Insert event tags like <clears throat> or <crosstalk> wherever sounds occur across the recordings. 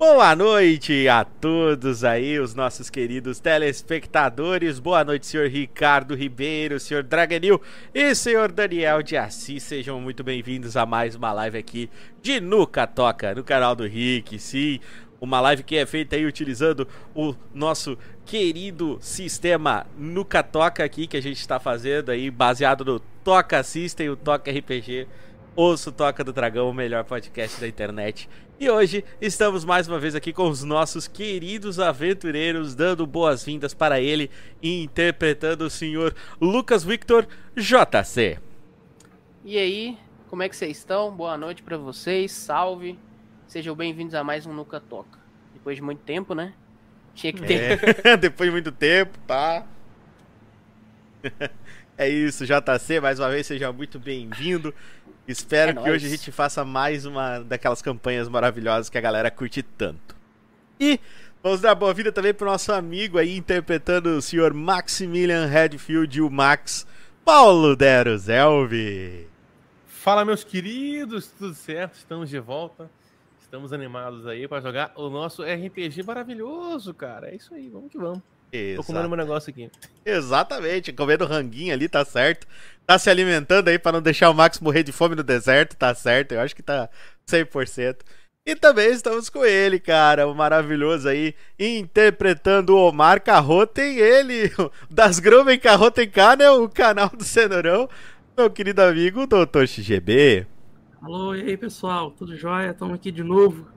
Boa noite a todos aí, os nossos queridos telespectadores. Boa noite, senhor Ricardo Ribeiro, senhor Draganil e senhor Daniel de Assis. Sejam muito bem-vindos a mais uma live aqui de Nuca Toca, no canal do Rick. Sim, uma live que é feita aí utilizando o nosso querido sistema Nuca Toca aqui que a gente está fazendo aí, baseado no Toca System, o Toca RPG. Ouço Toca do Dragão, o melhor podcast da internet. E hoje estamos mais uma vez aqui com os nossos queridos aventureiros, dando boas-vindas para ele e interpretando o senhor Lucas Victor JC. E aí, como é que vocês estão? Boa noite para vocês, salve. Sejam bem-vindos a mais um Nuca Toca. Depois de muito tempo, né? Tinha que ter. É, <laughs> depois de muito tempo, tá? <laughs> É isso, JC, mais uma vez, seja muito bem-vindo. Espero é que nóis. hoje a gente faça mais uma daquelas campanhas maravilhosas que a galera curte tanto. E vamos dar boa-vinda também pro nosso amigo aí, interpretando o senhor Maximilian Redfield e o Max Paulo Deruzelvi. Fala, meus queridos, tudo certo? Estamos de volta. Estamos animados aí para jogar o nosso RPG maravilhoso, cara. É isso aí, vamos que vamos. Exato. Tô comendo meu negócio aqui. Exatamente, comendo ranguinho ali, tá certo. Tá se alimentando aí para não deixar o Max morrer de fome no deserto, tá certo. Eu acho que tá 100%. E também estamos com ele, cara, o maravilhoso aí, interpretando o Omar Carrotem, ele, das Grumen Carrotem K, né, o canal do Cenourão, meu querido amigo, Dr. XGB. Alô, e aí, pessoal, tudo jóia? Estamos aqui de novo,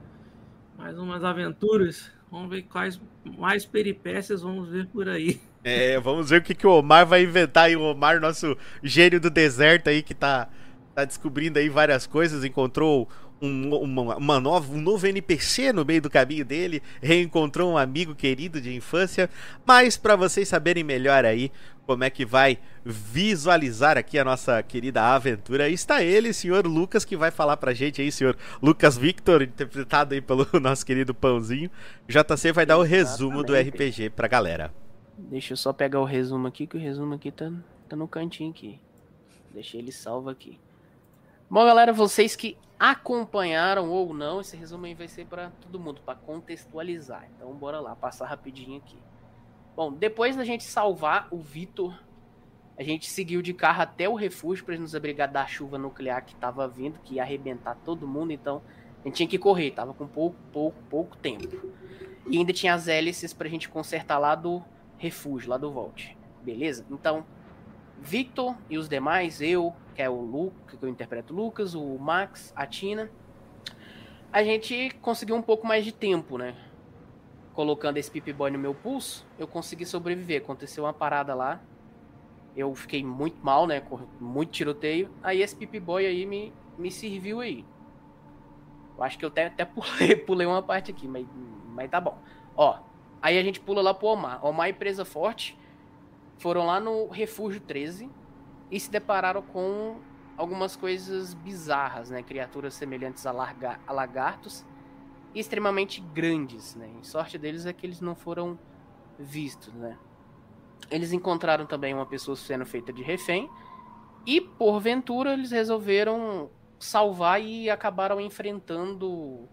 mais umas aventuras, vamos ver quais mais peripécias vamos ver por aí. É, vamos ver o que, que o Omar vai inventar aí. O Omar, nosso gênio do deserto aí, que tá, tá descobrindo aí várias coisas, encontrou um, uma, uma nova, um novo NPC no meio do caminho dele, reencontrou um amigo querido de infância. Mas para vocês saberem melhor aí como é que vai visualizar aqui a nossa querida aventura, está ele, senhor Lucas, que vai falar pra gente aí, senhor Lucas Victor, interpretado aí pelo <laughs> nosso querido Pãozinho. JC vai dar o resumo do RPG pra galera. Deixa eu só pegar o resumo aqui, que o resumo aqui tá, tá no cantinho aqui. Deixei ele salvo aqui. Bom, galera, vocês que acompanharam ou não, esse resumo aí vai ser para todo mundo, para contextualizar. Então, bora lá, passar rapidinho aqui. Bom, depois da gente salvar o Vitor, a gente seguiu de carro até o refúgio para nos abrigar da chuva nuclear que estava vindo, que ia arrebentar todo mundo. Então, a gente tinha que correr, tava com pouco, pouco, pouco tempo. E ainda tinha as hélices para a gente consertar lá do refúgio, lá do Vault. Beleza? Então, Victor e os demais, eu, que é o Luke, que eu interpreto o Lucas, o Max, a Tina, a gente conseguiu um pouco mais de tempo, né? Colocando esse Pip Boy no meu pulso, eu consegui sobreviver. Aconteceu uma parada lá. Eu fiquei muito mal, né? Com muito tiroteio. Aí esse Pip Boy aí me, me serviu aí. Eu acho que eu até, até <laughs> pulei, pulei uma parte aqui, mas, mas tá bom. Ó, Aí a gente pula lá pro Omar. Omar e Presa Forte foram lá no Refúgio 13 e se depararam com algumas coisas bizarras, né? Criaturas semelhantes a, larga, a lagartos e extremamente grandes, né? E sorte deles é que eles não foram vistos, né? Eles encontraram também uma pessoa sendo feita de refém e, porventura, eles resolveram salvar e acabaram enfrentando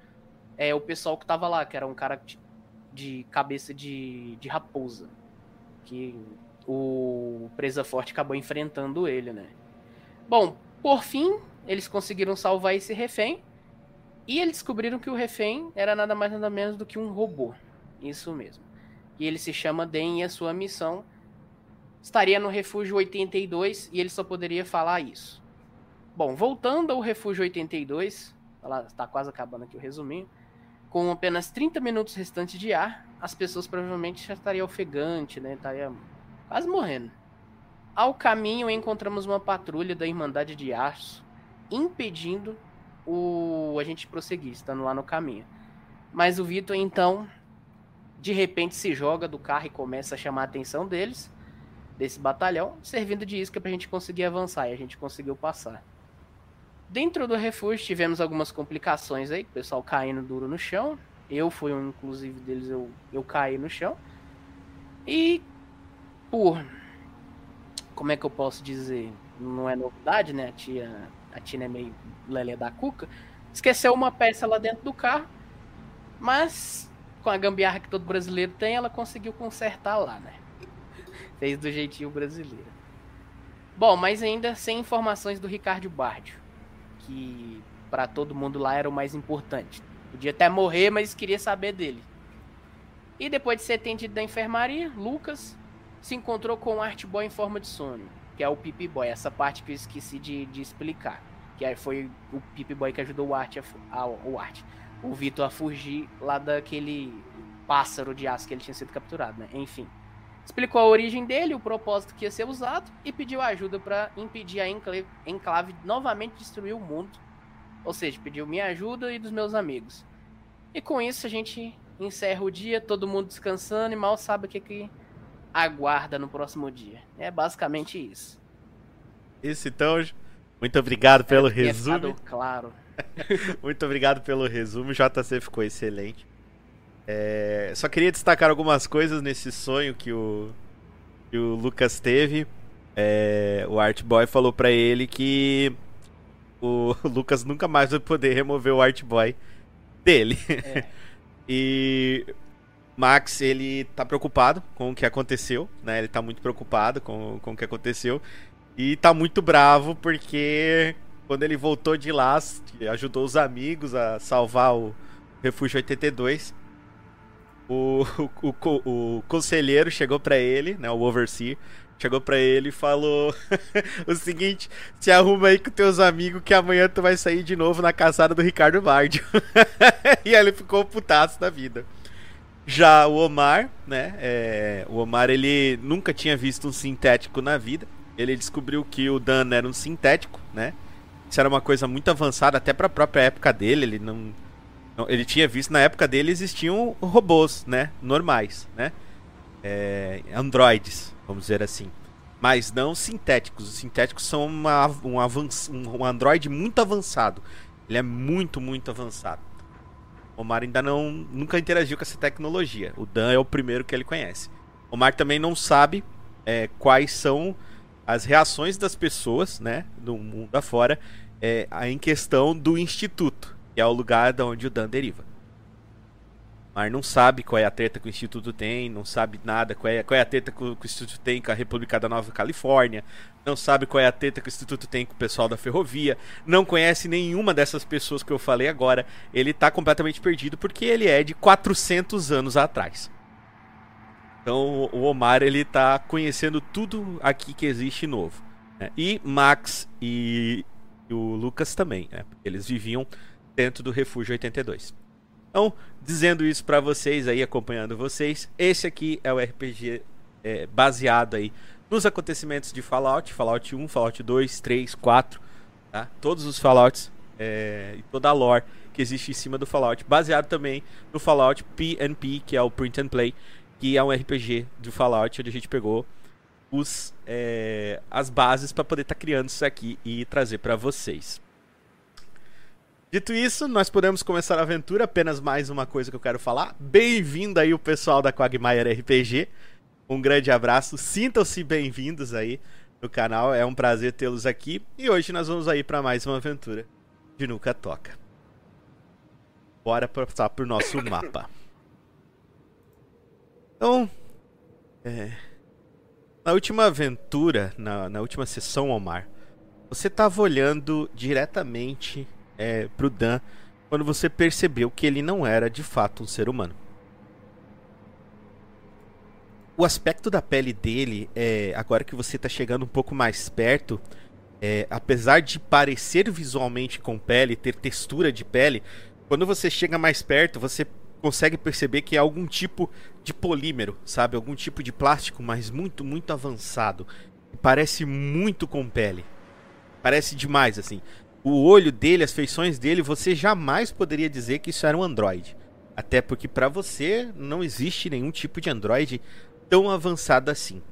é, o pessoal que tava lá, que era um cara de cabeça de, de raposa. Que o Presa Forte acabou enfrentando ele, né? Bom, por fim, eles conseguiram salvar esse refém. E eles descobriram que o refém era nada mais nada menos do que um robô. Isso mesmo. E ele se chama Den e a sua missão estaria no Refúgio 82 e ele só poderia falar isso. Bom, voltando ao Refúgio 82, está quase acabando aqui o resuminho. Com apenas 30 minutos restantes de ar, as pessoas provavelmente já estariam ofegantes, né? Estaria quase morrendo. Ao caminho, encontramos uma patrulha da Irmandade de Aço, impedindo o a gente prosseguir, estando lá no caminho. Mas o Vitor, então, de repente se joga do carro e começa a chamar a atenção deles, desse batalhão, servindo de isca para a gente conseguir avançar. E a gente conseguiu passar. Dentro do refúgio tivemos algumas complicações aí, o pessoal caindo duro no chão. Eu fui um, inclusive, deles, eu, eu caí no chão. E por. Como é que eu posso dizer? Não é novidade, né? A tia, a tia é meio lelé da cuca. Esqueceu uma peça lá dentro do carro. Mas, com a gambiarra que todo brasileiro tem, ela conseguiu consertar lá, né? <laughs> Fez do jeitinho brasileiro. Bom, mas ainda sem informações do Ricardo Bardio, que para todo mundo lá era o mais importante. Podia até morrer, mas queria saber dele. E depois de ser atendido da enfermaria, Lucas se encontrou com o Art Boy em forma de sono, que é o Pip Boy, essa parte que eu esqueci de, de explicar. Que foi o Pip Boy que ajudou o Art, a, a, o Art, o Vitor a fugir lá daquele pássaro de aço que ele tinha sido capturado, né? Enfim. Explicou a origem dele, o propósito que ia ser usado e pediu ajuda para impedir a enclave, enclave novamente destruir o mundo. Ou seja, pediu minha ajuda e dos meus amigos. E com isso a gente encerra o dia, todo mundo descansando e mal sabe o que, que aguarda no próximo dia. É basicamente isso. Isso então, muito obrigado pelo é, resumo. Claro. <laughs> muito obrigado pelo resumo, o JC ficou excelente. É, só queria destacar algumas coisas nesse sonho que o, que o Lucas teve. É, o Art Boy falou para ele que o <laughs> Lucas nunca mais vai poder remover o Art Boy dele. É. <laughs> e Max, ele tá preocupado com o que aconteceu, né? Ele tá muito preocupado com, com o que aconteceu. E tá muito bravo porque quando ele voltou de lá, ajudou os amigos a salvar o Refúgio 82 o, o, o, o conselheiro chegou para ele, né, o overseer, chegou para ele e falou <laughs> o seguinte: se arruma aí com teus amigos que amanhã tu vai sair de novo na caçada do Ricardo Bardio. <laughs> e ele ficou putaço da vida. Já o Omar, né? É, o Omar ele nunca tinha visto um sintético na vida. Ele descobriu que o Dan era um sintético, né? Isso era uma coisa muito avançada até para a própria época dele. Ele não ele tinha visto, na época dele existiam robôs, né? Normais, né? É, androides, vamos dizer assim. Mas não sintéticos. Os sintéticos são uma, um, um, um android muito avançado. Ele é muito, muito avançado. Omar ainda não nunca interagiu com essa tecnologia. O Dan é o primeiro que ele conhece. Omar também não sabe é, quais são as reações das pessoas, né, do mundo afora, é, em questão do instituto que é o lugar de onde o Dan deriva. Mas não sabe qual é a treta que o Instituto tem, não sabe nada qual é, qual é a treta que o, que o Instituto tem com a República da Nova Califórnia, não sabe qual é a treta que o Instituto tem com o pessoal da ferrovia, não conhece nenhuma dessas pessoas que eu falei agora. Ele está completamente perdido porque ele é de 400 anos atrás. Então o Omar ele tá conhecendo tudo aqui que existe novo. Né? E Max e, e o Lucas também, né? Eles viviam dentro do Refúgio 82. Então, dizendo isso para vocês aí, acompanhando vocês, esse aqui é o RPG é, baseado aí nos acontecimentos de Fallout, Fallout 1, Fallout 2, 3, 4, tá? Todos os Fallouts é, e toda a lore que existe em cima do Fallout, baseado também no Fallout PNP, que é o Print and Play, que é um RPG do Fallout onde a gente pegou os, é, as bases para poder estar tá criando isso aqui e trazer para vocês. Dito isso, nós podemos começar a aventura. Apenas mais uma coisa que eu quero falar. Bem-vindo aí o pessoal da Quagmire RPG. Um grande abraço. Sintam-se bem-vindos aí no canal. É um prazer tê-los aqui. E hoje nós vamos aí para mais uma aventura de Nuca Toca. Bora passar pro nosso <coughs> mapa. Então, é, na última aventura, na, na última sessão, Omar, você estava olhando diretamente é, pro Dan quando você percebeu que ele não era de fato um ser humano. O aspecto da pele dele, é, agora que você está chegando um pouco mais perto, é, apesar de parecer visualmente com pele, ter textura de pele, quando você chega mais perto, você consegue perceber que é algum tipo de polímero, sabe? Algum tipo de plástico, mas muito, muito avançado. Parece muito com pele. Parece demais, assim o olho dele, as feições dele, você jamais poderia dizer que isso era um Android. Até porque para você não existe nenhum tipo de Android tão avançado assim.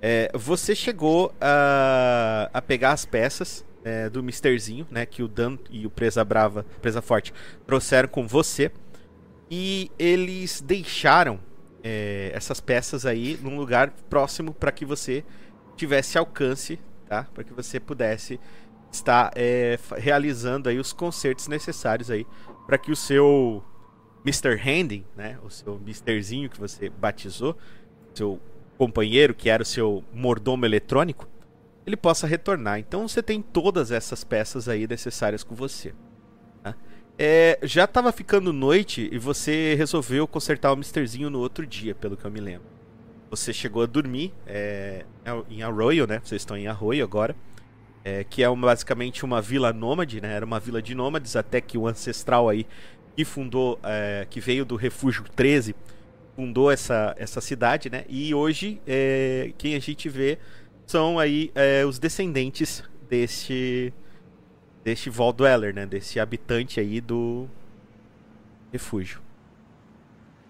É, você chegou a, a pegar as peças é, do Misterzinho, né, que o Dan e o Presa Brava, Presa Forte, trouxeram com você. E eles deixaram é, essas peças aí num lugar próximo para que você tivesse alcance, tá? Para que você pudesse está é, realizando aí os concertos necessários aí para que o seu Mr. Handing, né? O seu Misterzinho que você batizou, seu companheiro que era o seu mordomo eletrônico, ele possa retornar. Então você tem todas essas peças aí necessárias com você. Né? É, já estava ficando noite e você resolveu consertar o Misterzinho no outro dia, pelo que eu me lembro. Você chegou a dormir é, em Arroyo, né? Vocês estão em Arroyo agora é, que é uma, basicamente uma vila nômade, né? Era uma vila de nômades, até que o ancestral aí que fundou, é, que veio do Refúgio 13, fundou essa, essa cidade, né? E hoje é, quem a gente vê são aí é, os descendentes deste deste Dweller, né? Desse habitante aí do refúgio.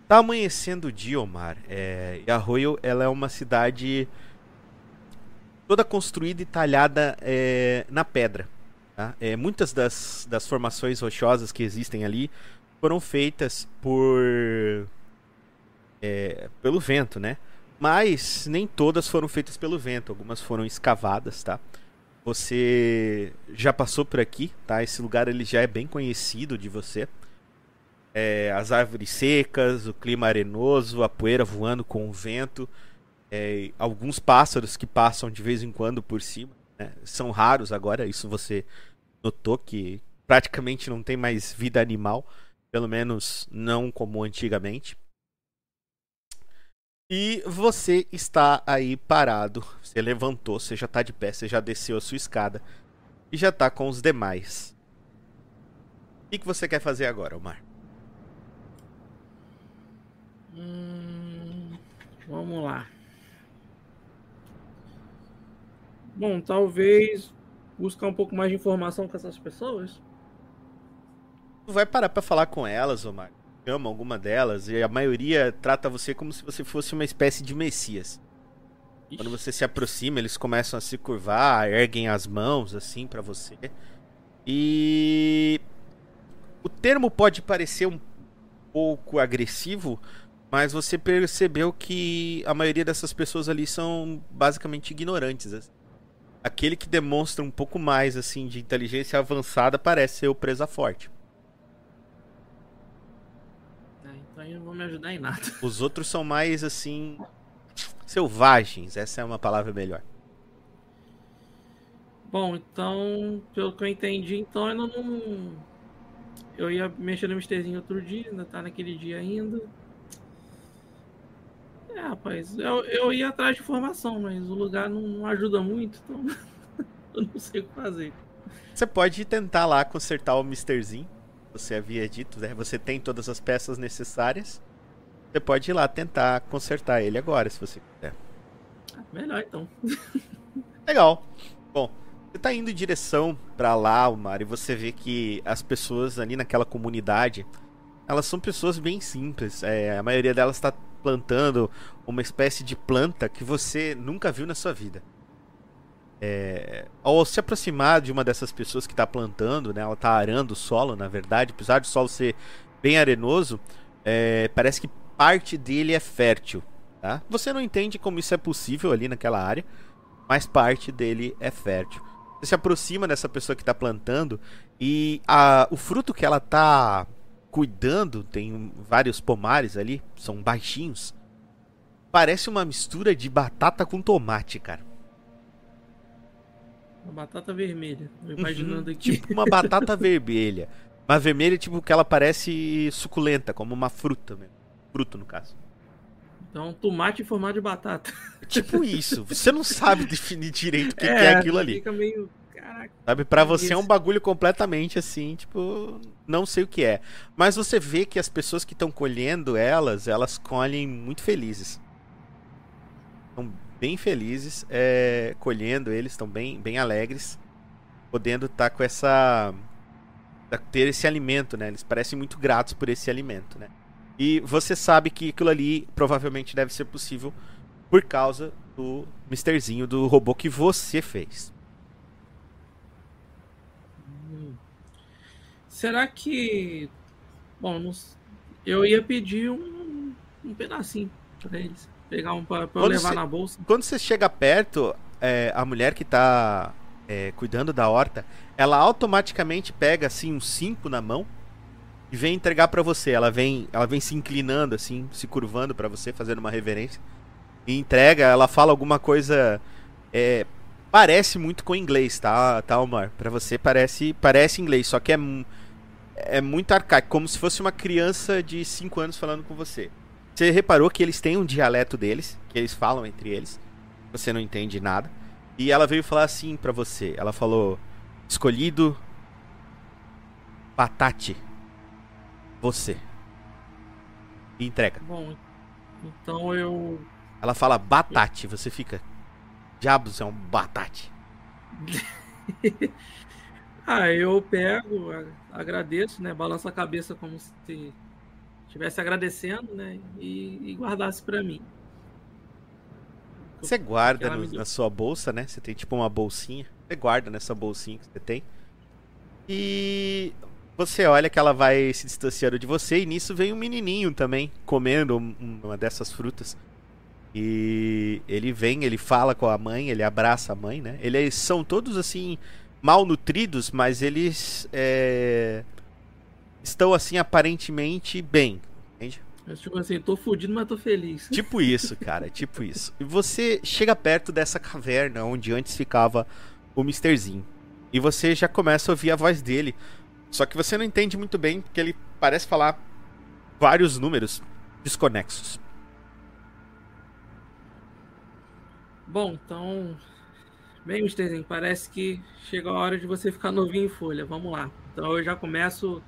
Tá amanhecendo o dia, Omar. É, e Arroio, ela é uma cidade toda construída e talhada é, na pedra. Tá? É, muitas das, das formações rochosas que existem ali foram feitas por é, pelo vento, né? Mas nem todas foram feitas pelo vento, algumas foram escavadas, tá? Você já passou por aqui, tá? Esse lugar ele já é bem conhecido de você. É, as árvores secas, o clima arenoso, a poeira voando com o vento é, alguns pássaros que passam de vez em quando por cima. Né? São raros agora, isso você notou que praticamente não tem mais vida animal, pelo menos não como antigamente. E você está aí parado, você levantou, você já está de pé, você já desceu a sua escada e já está com os demais. O que, você quer fazer agora, Omar? Hum, vamos lá. Bom, talvez buscar um pouco mais de informação com essas pessoas. Tu vai parar para falar com elas, Omar? Ama alguma delas e a maioria trata você como se você fosse uma espécie de messias. Ixi. Quando você se aproxima, eles começam a se curvar, erguem as mãos assim para você. E o termo pode parecer um pouco agressivo, mas você percebeu que a maioria dessas pessoas ali são basicamente ignorantes. Aquele que demonstra um pouco mais assim de inteligência avançada parece ser o presa forte. É, então eu não vou me ajudar em nada. Os outros são mais assim selvagens, essa é uma palavra melhor. Bom, então, pelo que eu entendi, então eu não. Eu ia mexer no misterzinho outro dia, ainda tá naquele dia ainda. É, rapaz, eu, eu ia atrás de informação, mas o lugar não, não ajuda muito, então <laughs> eu não sei o que fazer. Você pode tentar lá consertar o Misterzinho. Você havia dito, né? Você tem todas as peças necessárias. Você pode ir lá tentar consertar ele agora, se você quiser. Ah, melhor então. <laughs> Legal. Bom, você tá indo em direção para lá, Omar, e você vê que as pessoas ali naquela comunidade, elas são pessoas bem simples. É, a maioria delas está plantando uma espécie de planta que você nunca viu na sua vida. É, ao se aproximar de uma dessas pessoas que está plantando, né, ela está arando o solo, na verdade, apesar do solo ser bem arenoso, é, parece que parte dele é fértil. Tá? Você não entende como isso é possível ali naquela área, mas parte dele é fértil. Você se aproxima dessa pessoa que está plantando e a, o fruto que ela está cuidando, tem vários pomares ali, são baixinhos. Parece uma mistura de batata com tomate, cara. Uma batata vermelha. Tô uhum. imaginando aqui. Tipo uma batata <laughs> vermelha. Mas vermelha, tipo, que ela parece suculenta, como uma fruta mesmo. Fruto, no caso. Então, tomate em formato de batata. Tipo isso. Você não sabe <laughs> definir direito o que é, que é aquilo ali. Fica meio Caraca. Sabe, pra você é um bagulho completamente assim, tipo, não sei o que é. Mas você vê que as pessoas que estão colhendo elas, elas colhem muito felizes. Estão bem felizes, é, colhendo eles, estão bem, bem alegres, podendo estar tá com essa. ter esse alimento, né? Eles parecem muito gratos por esse alimento, né? E você sabe que aquilo ali provavelmente deve ser possível por causa do Misterzinho, do robô que você fez. Será que. Bom, não... eu ia pedir um, um pedacinho pra eles. Pegar um pra, pra eu levar na bolsa. Quando você chega perto, é, a mulher que tá é, cuidando da horta, ela automaticamente pega assim uns cinco na mão e vem entregar para você. Ela vem, ela vem se inclinando assim, se curvando para você, fazendo uma reverência. E entrega, ela fala alguma coisa é, parece muito com inglês, tá, tá Omar? Para você parece parece inglês, só que é é muito arcaico, como se fosse uma criança de 5 anos falando com você. Você reparou que eles têm um dialeto deles, que eles falam entre eles. Você não entende nada. E ela veio falar assim para você. Ela falou: "Escolhido Batate. Você. E entrega. Bom, então eu. Ela fala batate, você fica. Diabos é um batate. <laughs> ah, eu pego, agradeço, né? Balanço a cabeça como se estivesse agradecendo, né? E, e guardasse para mim. Você guarda no, na sua bolsa, né? Você tem tipo uma bolsinha. Você guarda nessa bolsinha que você tem. E você olha que ela vai se distanciando de você e nisso vem um menininho também comendo uma dessas frutas. E ele vem, ele fala com a mãe, ele abraça a mãe, né? Eles são todos assim mal nutridos, mas eles é, estão assim aparentemente bem, entende? tipo assim, tô fudido, mas tô feliz. <laughs> Tipo isso, cara, tipo isso. E você chega perto dessa caverna onde antes ficava o Misterzinho. E você já começa a ouvir a voz dele só que você não entende muito bem, porque ele parece falar vários números desconexos. Bom, então. Bem, Misterzinho, parece que chegou a hora de você ficar novinho em folha. Vamos lá. Então eu já começo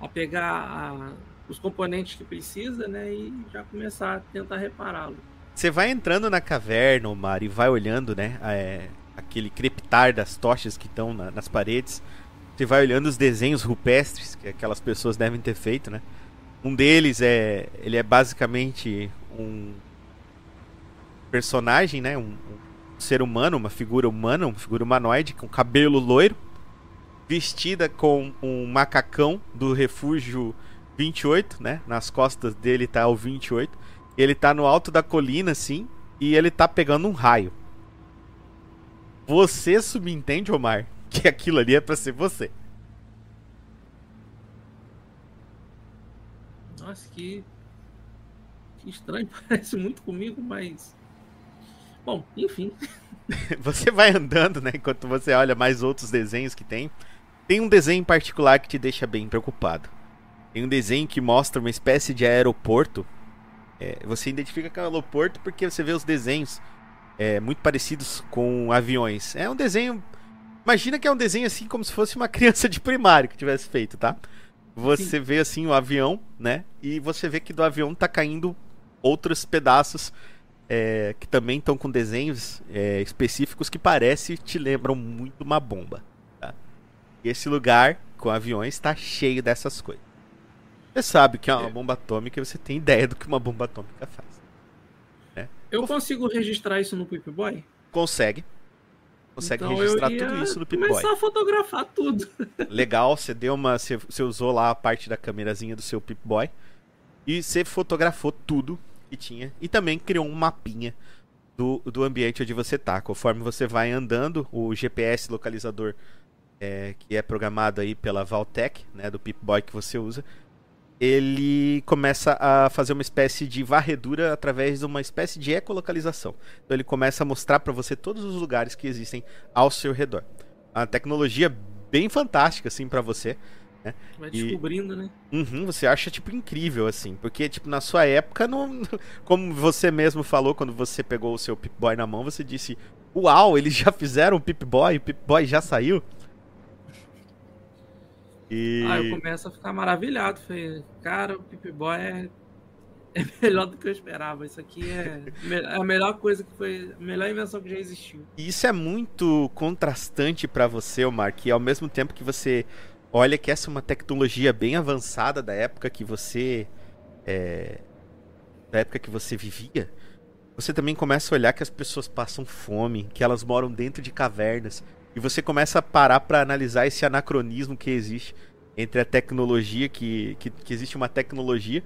a pegar a, os componentes que precisa, né? E já começar a tentar repará-lo. Você vai entrando na caverna, Omar, e vai olhando, né? É, aquele crepitar das tochas que estão na, nas paredes. Você vai olhando os desenhos rupestres que aquelas pessoas devem ter feito, né? Um deles é. Ele é basicamente um personagem, né? Um, um ser humano, uma figura humana, uma figura humanoide, com cabelo loiro, vestida com um macacão do refúgio 28, né? Nas costas dele tá o 28. Ele tá no alto da colina, assim, e ele tá pegando um raio. Você subentende, Omar, <laughs> que aquilo ali é para ser você. Nossa, que, que estranho, <laughs> parece muito comigo, mas. Bom, enfim. <laughs> você vai andando, né? Enquanto você olha mais outros desenhos que tem. Tem um desenho em particular que te deixa bem preocupado. Tem um desenho que mostra uma espécie de aeroporto. É, você identifica que é um aeroporto porque você vê os desenhos é, muito parecidos com aviões. É um desenho Imagina que é um desenho assim como se fosse uma <laughs> criança de primário que tivesse feito, tá? Você Sim. vê assim o avião, né? E você vê que do avião tá caindo outros pedaços é, que também estão com desenhos é, específicos que parece te lembram muito uma bomba. Tá? E esse lugar com aviões está cheio dessas coisas. Você sabe que é uma é. bomba atômica e você tem ideia do que uma bomba atômica faz. Né? Eu consigo registrar isso no Pip-Boy? Consegue consegue então registrar tudo isso no Pip-Boy. começar a fotografar tudo. <laughs> Legal, você deu uma, você, você usou lá a parte da câmerazinha do seu Pip-Boy e você fotografou tudo que tinha e também criou um mapinha do, do ambiente onde você tá. Conforme você vai andando, o GPS localizador é, que é programado aí pela Valtech, né, do Pip-Boy que você usa, ele começa a fazer uma espécie de varredura através de uma espécie de ecolocalização. Então ele começa a mostrar para você todos os lugares que existem ao seu redor. Uma tecnologia bem fantástica assim para você. Né? Vai descobrindo, e... né? Uhum, você acha tipo incrível assim, porque tipo na sua época não, <laughs> como você mesmo falou quando você pegou o seu Pip-Boy na mão, você disse: "Uau, eles já fizeram o Pip-Boy, o Pip-Boy já saiu". E... Ah, eu começo a ficar maravilhado. Falei, cara, o Pip Boy é, <laughs> é melhor do que eu esperava. Isso aqui é, <laughs> é a melhor coisa que foi, a melhor invenção que já existiu. E isso é muito contrastante para você, Omar, que ao mesmo tempo que você olha que essa é uma tecnologia bem avançada da época que você. É, da época que você vivia. Você também começa a olhar que as pessoas passam fome, que elas moram dentro de cavernas, e você começa a parar para analisar esse anacronismo que existe entre a tecnologia, que, que, que, existe uma tecnologia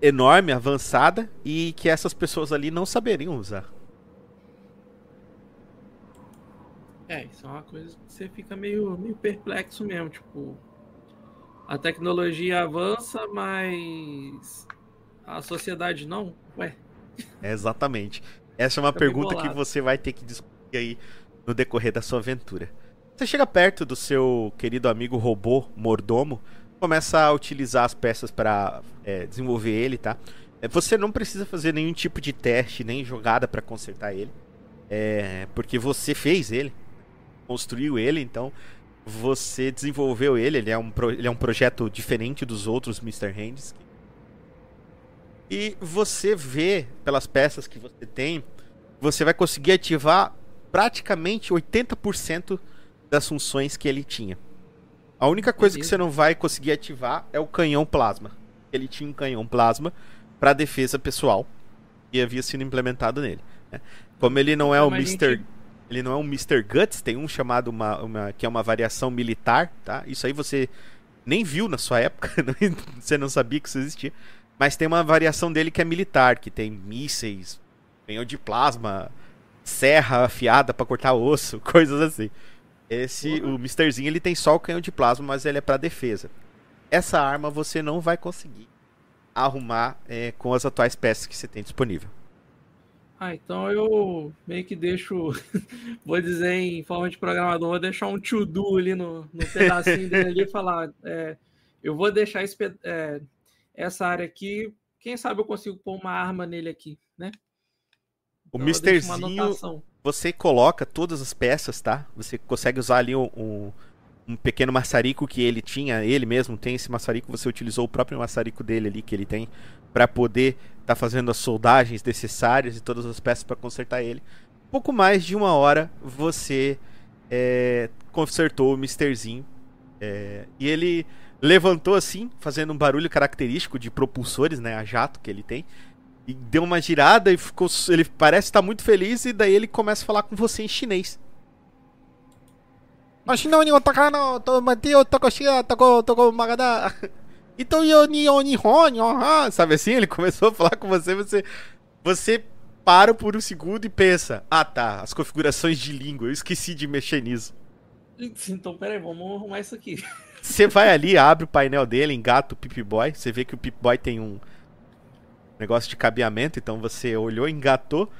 enorme, avançada, e que essas pessoas ali não saberiam usar. É, isso é uma coisa que você fica meio, meio perplexo mesmo, tipo. a tecnologia avança, mas a sociedade não? Ué. É exatamente. Essa é uma <laughs> pergunta que você vai ter que discutir aí no decorrer da sua aventura. Você chega perto do seu querido amigo robô mordomo, começa a utilizar as peças para é, desenvolver ele, tá? É, você não precisa fazer nenhum tipo de teste, nem jogada para consertar ele, é, porque você fez ele, construiu ele, então você desenvolveu ele. Ele é um, ele é um projeto diferente dos outros Mr. Hands. E você vê pelas peças que você tem, você vai conseguir ativar praticamente 80% das funções que ele tinha. A única coisa que você não vai conseguir ativar é o canhão plasma. Ele tinha um canhão plasma para defesa pessoal e havia sido implementado nele. Né? Como ele não é o Mr. Gente... Ele não é um Mr. Guts, tem um chamado uma, uma, que é uma variação militar, tá? Isso aí você nem viu na sua época, <laughs> você não sabia que isso existia. Mas tem uma variação dele que é militar, que tem mísseis, canhão de plasma, serra afiada para cortar osso, <laughs> coisas assim. Esse, uhum. o Mrzinho, ele tem só o canhão de plasma, mas ele é para defesa. Essa arma você não vai conseguir arrumar é, com as atuais peças que você tem disponível. Ah, então eu meio que deixo, <laughs> vou dizer em forma de programador, vou deixar um to-do ali no, no pedacinho dele ali e falar, é, eu vou deixar esse, é, essa área aqui, quem sabe eu consigo pôr uma arma nele aqui, né? O então, Misterzinho, você coloca todas as peças, tá? Você consegue usar ali um, um, um, pequeno maçarico que ele tinha, ele mesmo tem esse maçarico, você utilizou o próprio maçarico dele ali que ele tem para poder estar tá fazendo as soldagens necessárias e todas as peças para consertar ele. Pouco mais de uma hora você é, consertou o Misterzinho é, e ele levantou assim, fazendo um barulho característico de propulsores, né, a jato que ele tem. E deu uma girada e ficou. Ele parece estar muito feliz e daí ele começa a falar com você em chinês. Então eu <laughs> Sabe assim? Ele <laughs> começou a falar com você, você. Você para por um segundo e pensa: Ah tá, as configurações de língua, eu esqueci de mexer nisso. Então, peraí, vamos arrumar isso aqui. <laughs> Você vai ali, abre o painel dele, engata o Pip Boy. Você vê que o Pip Boy tem um negócio de cabeamento, então você olhou, engatou,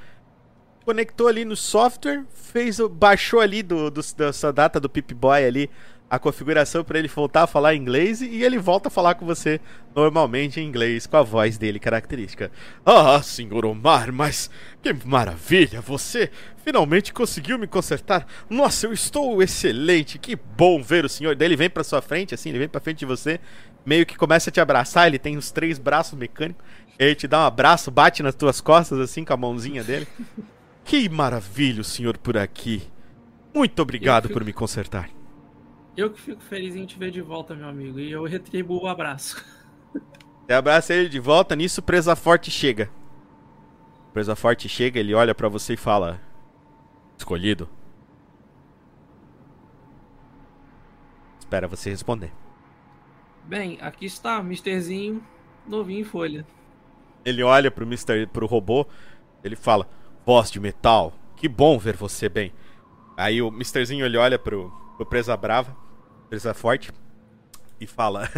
conectou ali no software, fez, baixou ali do, do da sua data do Pip Boy ali a configuração para ele voltar a falar inglês e ele volta a falar com você normalmente em inglês, com a voz dele característica. Ah, senhor Omar, mas que maravilha! Você finalmente conseguiu me consertar. Nossa, eu estou excelente. Que bom ver o senhor. Daí ele vem para sua frente, assim, ele vem para frente de você, meio que começa a te abraçar. Ele tem os três braços mecânicos. Ele te dá um abraço, bate nas tuas costas, assim, com a mãozinha dele. <laughs> que maravilha o senhor por aqui. Muito obrigado por me consertar. Eu que fico feliz em te ver de volta, meu amigo. E eu retribuo o abraço. Você abraça ele de volta, nisso Presa Forte chega. Presa Forte chega, ele olha para você e fala: Escolhido. Espera você responder. Bem, aqui está, Misterzinho, novinho em folha. Ele olha pro Mister, pro robô, ele fala: Voz de metal, que bom ver você bem. Aí o Misterzinho ele olha pro, pro Presa Brava, Presa Forte, e fala: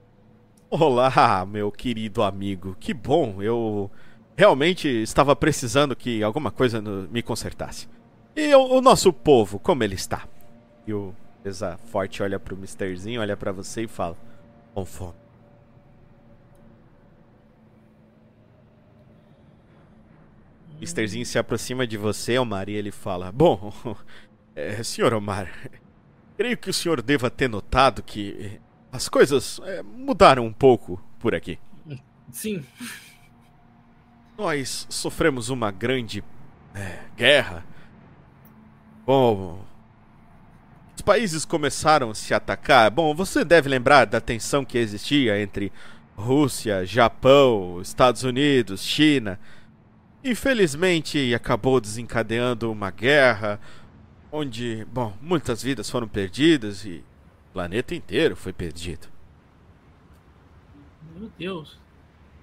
<laughs> Olá, meu querido amigo, que bom, eu realmente estava precisando que alguma coisa me consertasse. E o, o nosso povo, como ele está? E o Presa Forte olha pro Misterzinho, olha para você e fala: Com fome. Misterzinho se aproxima de você, Omar, e ele fala: Bom, <laughs> é, senhor Omar, Creio que o senhor deva ter notado que as coisas é, mudaram um pouco por aqui. Sim. Nós sofremos uma grande é, guerra. Bom, os países começaram a se atacar. Bom, você deve lembrar da tensão que existia entre Rússia, Japão, Estados Unidos, China. Infelizmente, acabou desencadeando uma guerra onde, bom, muitas vidas foram perdidas e o planeta inteiro foi perdido. Meu Deus.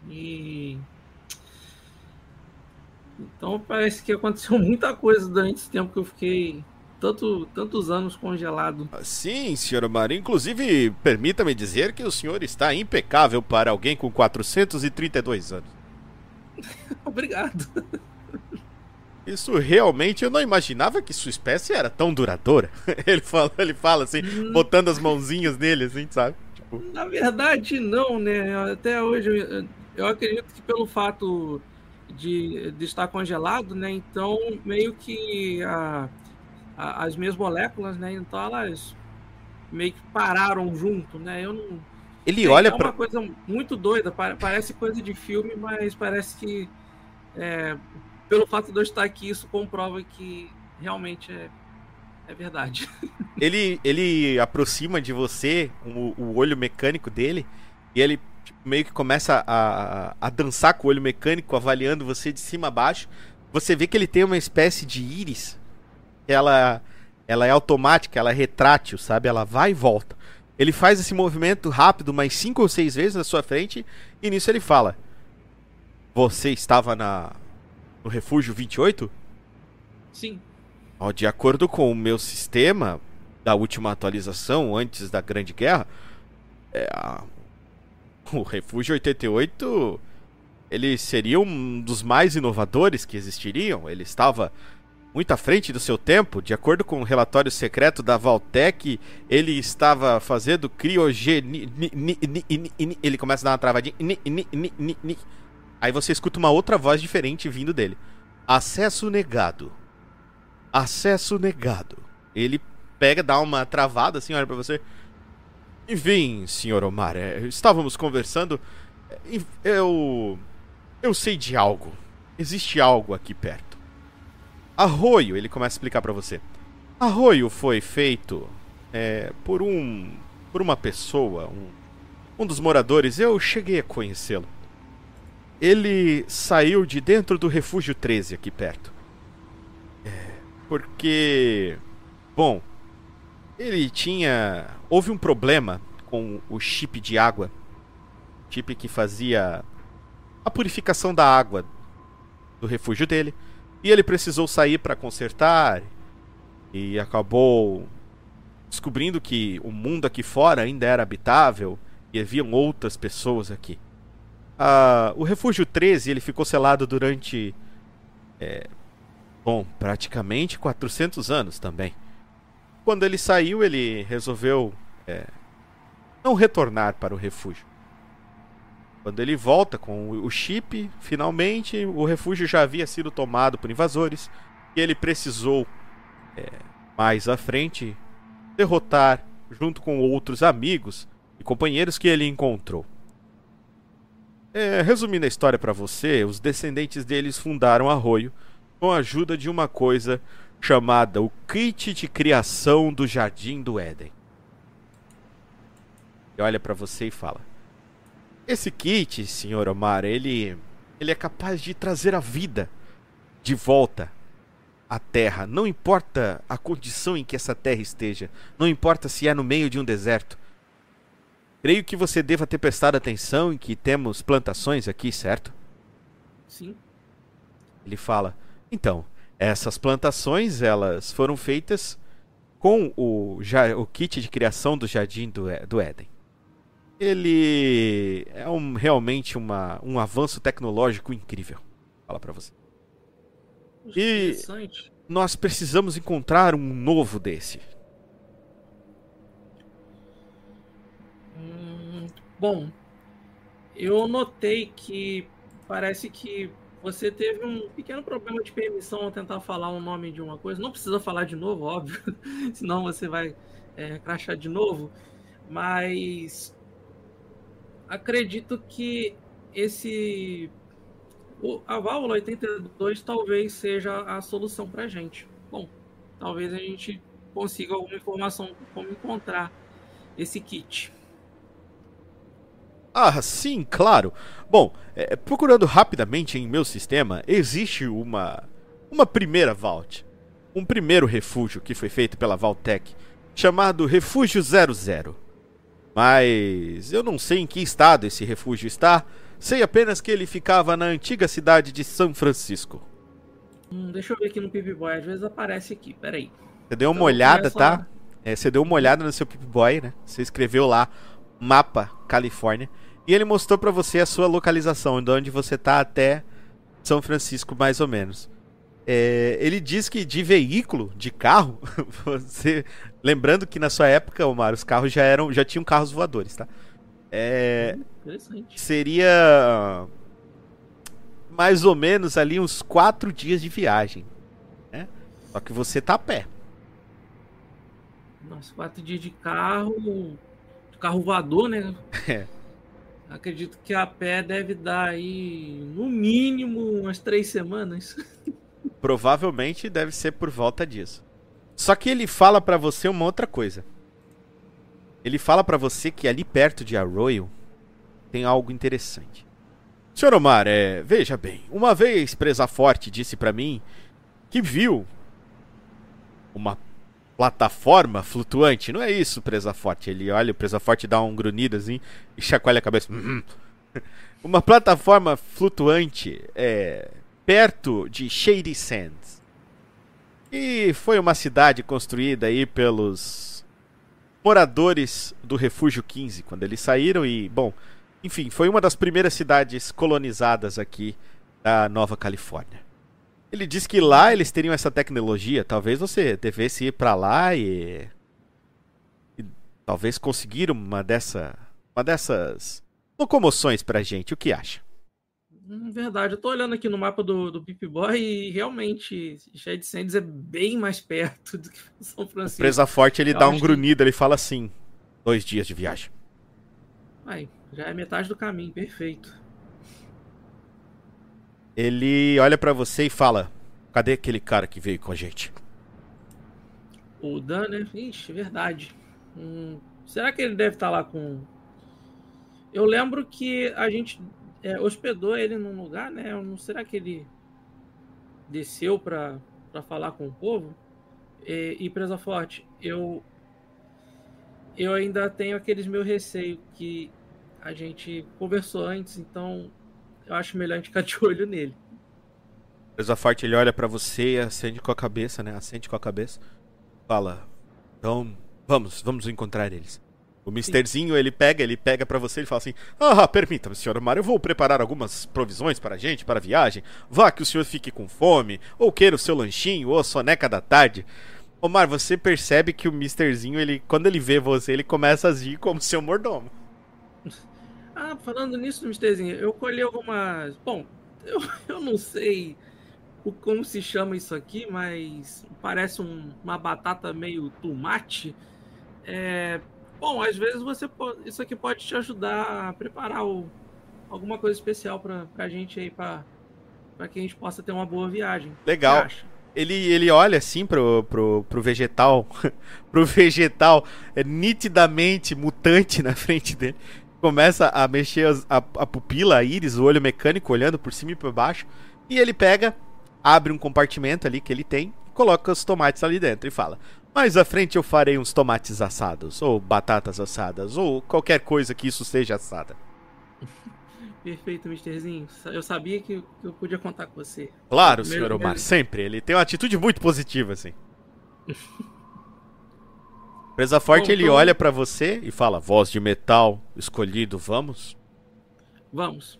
E então parece que aconteceu <laughs> muita coisa durante esse tempo que eu fiquei tanto, tantos anos congelado. Sim, senhor Omar. Inclusive, permita-me dizer que o senhor está impecável para alguém com 432 anos. <laughs> Obrigado. Isso realmente eu não imaginava que sua espécie era tão duradoura. <laughs> Ele fala, ele fala assim, hum. botando as mãozinhas nele, assim, sabe? Tipo... Na verdade, não, né? Até hoje eu, eu acredito que pelo fato de, de estar congelado, né? Então meio que a, a, as minhas moléculas, né? Então elas meio que pararam junto, né? Eu não. Ele é, olha para. É uma coisa muito doida, parece coisa de filme, mas parece que é, pelo fato de eu estar aqui, isso comprova que realmente é, é verdade. <laughs> Ele, ele aproxima de você o, o olho mecânico dele e ele tipo, meio que começa a, a dançar com o olho mecânico, avaliando você de cima a baixo. Você vê que ele tem uma espécie de íris. Ela, ela é automática, ela é retrátil, sabe? Ela vai e volta. Ele faz esse movimento rápido, mais cinco ou seis vezes na sua frente, e nisso ele fala: Você estava na no Refúgio 28? Sim. Ó, de acordo com o meu sistema da última atualização, antes da Grande Guerra, é, a... o Refúgio 88 ele seria um dos mais inovadores que existiriam. Ele estava muito à frente do seu tempo. De acordo com o um relatório secreto da Valtec, ele estava fazendo criogenia. Ele começa a dar uma travadinha. Aí você escuta uma outra voz diferente vindo dele. Acesso negado. Acesso negado. Ele pega, dá uma travada assim, olha pra você. Enfim, senhor Omar, é, estávamos conversando. Eu. Eu sei de algo. Existe algo aqui perto. Arroio, ele começa a explicar para você. Arroio foi feito é, por um. por uma pessoa, um, um dos moradores. Eu cheguei a conhecê-lo ele saiu de dentro do refúgio 13 aqui perto. É, porque. Bom, ele tinha. Houve um problema com o chip de água. Chip que fazia a purificação da água do refúgio dele. E ele precisou sair para consertar. E acabou descobrindo que o mundo aqui fora ainda era habitável e haviam outras pessoas aqui. Uh, o Refúgio 13 ele ficou selado durante. É, bom, praticamente 400 anos também. Quando ele saiu, ele resolveu é, não retornar para o refúgio. Quando ele volta com o chip, finalmente o refúgio já havia sido tomado por invasores e ele precisou, é, mais à frente, derrotar, junto com outros amigos e companheiros que ele encontrou. É, resumindo a história para você, os descendentes deles fundaram Arroio com a ajuda de uma coisa chamada o kit de criação do Jardim do Éden. E olha para você e fala: Esse kit, senhor Omar, ele ele é capaz de trazer a vida de volta à Terra, não importa a condição em que essa terra esteja, não importa se é no meio de um deserto, Creio que você deva ter prestado atenção em que temos plantações aqui, certo? Sim. Ele fala: "Então, essas plantações, elas foram feitas com o, o kit de criação do Jardim do, do Éden. Ele é um, realmente uma, um avanço tecnológico incrível. Fala para você. E nós precisamos encontrar um novo desse. Bom, eu notei que parece que você teve um pequeno problema de permissão ao tentar falar o nome de uma coisa. Não precisa falar de novo, <laughs> óbvio, senão você vai é, crachar de novo. Mas acredito que esse a válvula 82 talvez seja a solução para a gente. Bom, talvez a gente consiga alguma informação como encontrar esse kit. Ah, sim, claro. Bom, é, procurando rapidamente em meu sistema, existe uma uma primeira vault, um primeiro refúgio que foi feito pela Valtech, chamado Refúgio 00. Mas eu não sei em que estado esse refúgio está, sei apenas que ele ficava na antiga cidade de São Francisco. Hum, deixa eu ver aqui no PipBoy, às vezes aparece aqui, peraí. Você deu uma então, olhada, tá? É, você deu uma olhada no seu Pip-Boy, né? Você escreveu lá, mapa Califórnia. E ele mostrou para você a sua localização, de onde você tá até São Francisco, mais ou menos. É, ele diz que de veículo, de carro, <laughs> você. Lembrando que na sua época, Omar, os carros já eram. já tinham carros voadores, tá? É, seria mais ou menos ali uns quatro dias de viagem. Né? Só que você tá a pé. Nossa, quatro dias de carro. Carro voador, né? <laughs> É. Acredito que a pé deve dar aí, no mínimo, umas três semanas. Provavelmente deve ser por volta disso. Só que ele fala para você uma outra coisa. Ele fala para você que ali perto de Arroyo tem algo interessante. Senhor Omar, é, veja bem, uma vez Presa Forte disse para mim que viu uma plataforma flutuante. Não é isso, Presa Forte. Ele olha, o Presa Forte dá um grunhido assim e chacoalha a cabeça. <laughs> uma plataforma flutuante é, perto de Shady Sands. E foi uma cidade construída aí pelos moradores do Refúgio 15, quando eles saíram e, bom, enfim, foi uma das primeiras cidades colonizadas aqui da Nova Califórnia. Ele diz que lá eles teriam essa tecnologia. Talvez você devesse ir para lá e... e, talvez conseguir uma dessa uma dessas locomoções pra gente. O que acha? Hum, verdade, eu tô olhando aqui no mapa do, do Pip Boy e realmente Shed Sands é bem mais perto do que <laughs> São Francisco. Presa Forte ele eu dá um grunhido, que... ele fala assim: dois dias de viagem. Aí, já é metade do caminho, perfeito. Ele olha para você e fala: Cadê aquele cara que veio com a gente? O Dan, né? Ixi, verdade. Hum, será que ele deve estar tá lá com. Eu lembro que a gente é, hospedou ele num lugar, né? Não será que ele desceu para falar com o povo? E, e presa forte, eu eu ainda tenho aqueles meu receio que a gente conversou antes, então eu acho melhor a gente ficar de olho nele. Presa forte, ele olha para você e acende com a cabeça, né? Acende com a cabeça. Fala, então vamos, vamos encontrar eles. O Misterzinho, ele pega, ele pega para você e fala assim: Ah, permita-me, senhor Mário, eu vou preparar algumas provisões para a gente, para a viagem. Vá que o senhor fique com fome, ou queira o seu lanchinho, ou a soneca da tarde. Omar, você percebe que o Misterzinho, ele, quando ele vê você, ele começa a agir como seu mordomo. Ah, falando nisso, Misterzinho, eu colhi algumas. Bom, eu, <laughs> eu não sei o, como se chama isso aqui, mas parece um, uma batata meio tomate. É, bom, às vezes você pode, isso aqui pode te ajudar a preparar o, alguma coisa especial para a gente aí, para que a gente possa ter uma boa viagem. Legal. Ele, ele olha assim pro, pro, pro vegetal, <laughs> pro vegetal é, nitidamente mutante na frente dele começa a mexer as, a, a, pupila, a íris, o olho mecânico, olhando por cima e por baixo. E ele pega, abre um compartimento ali que ele tem, coloca os tomates ali dentro e fala: Mais à frente eu farei uns tomates assados, ou batatas assadas, ou qualquer coisa que isso seja assada. <laughs> Perfeito, Misterzinho. Eu sabia que eu podia contar com você. Claro, senhor Omar, sempre. Ele tem uma atitude muito positiva, assim. <laughs> Presa Forte, Bom, ele olha para você e fala: Voz de metal, escolhido, vamos? Vamos.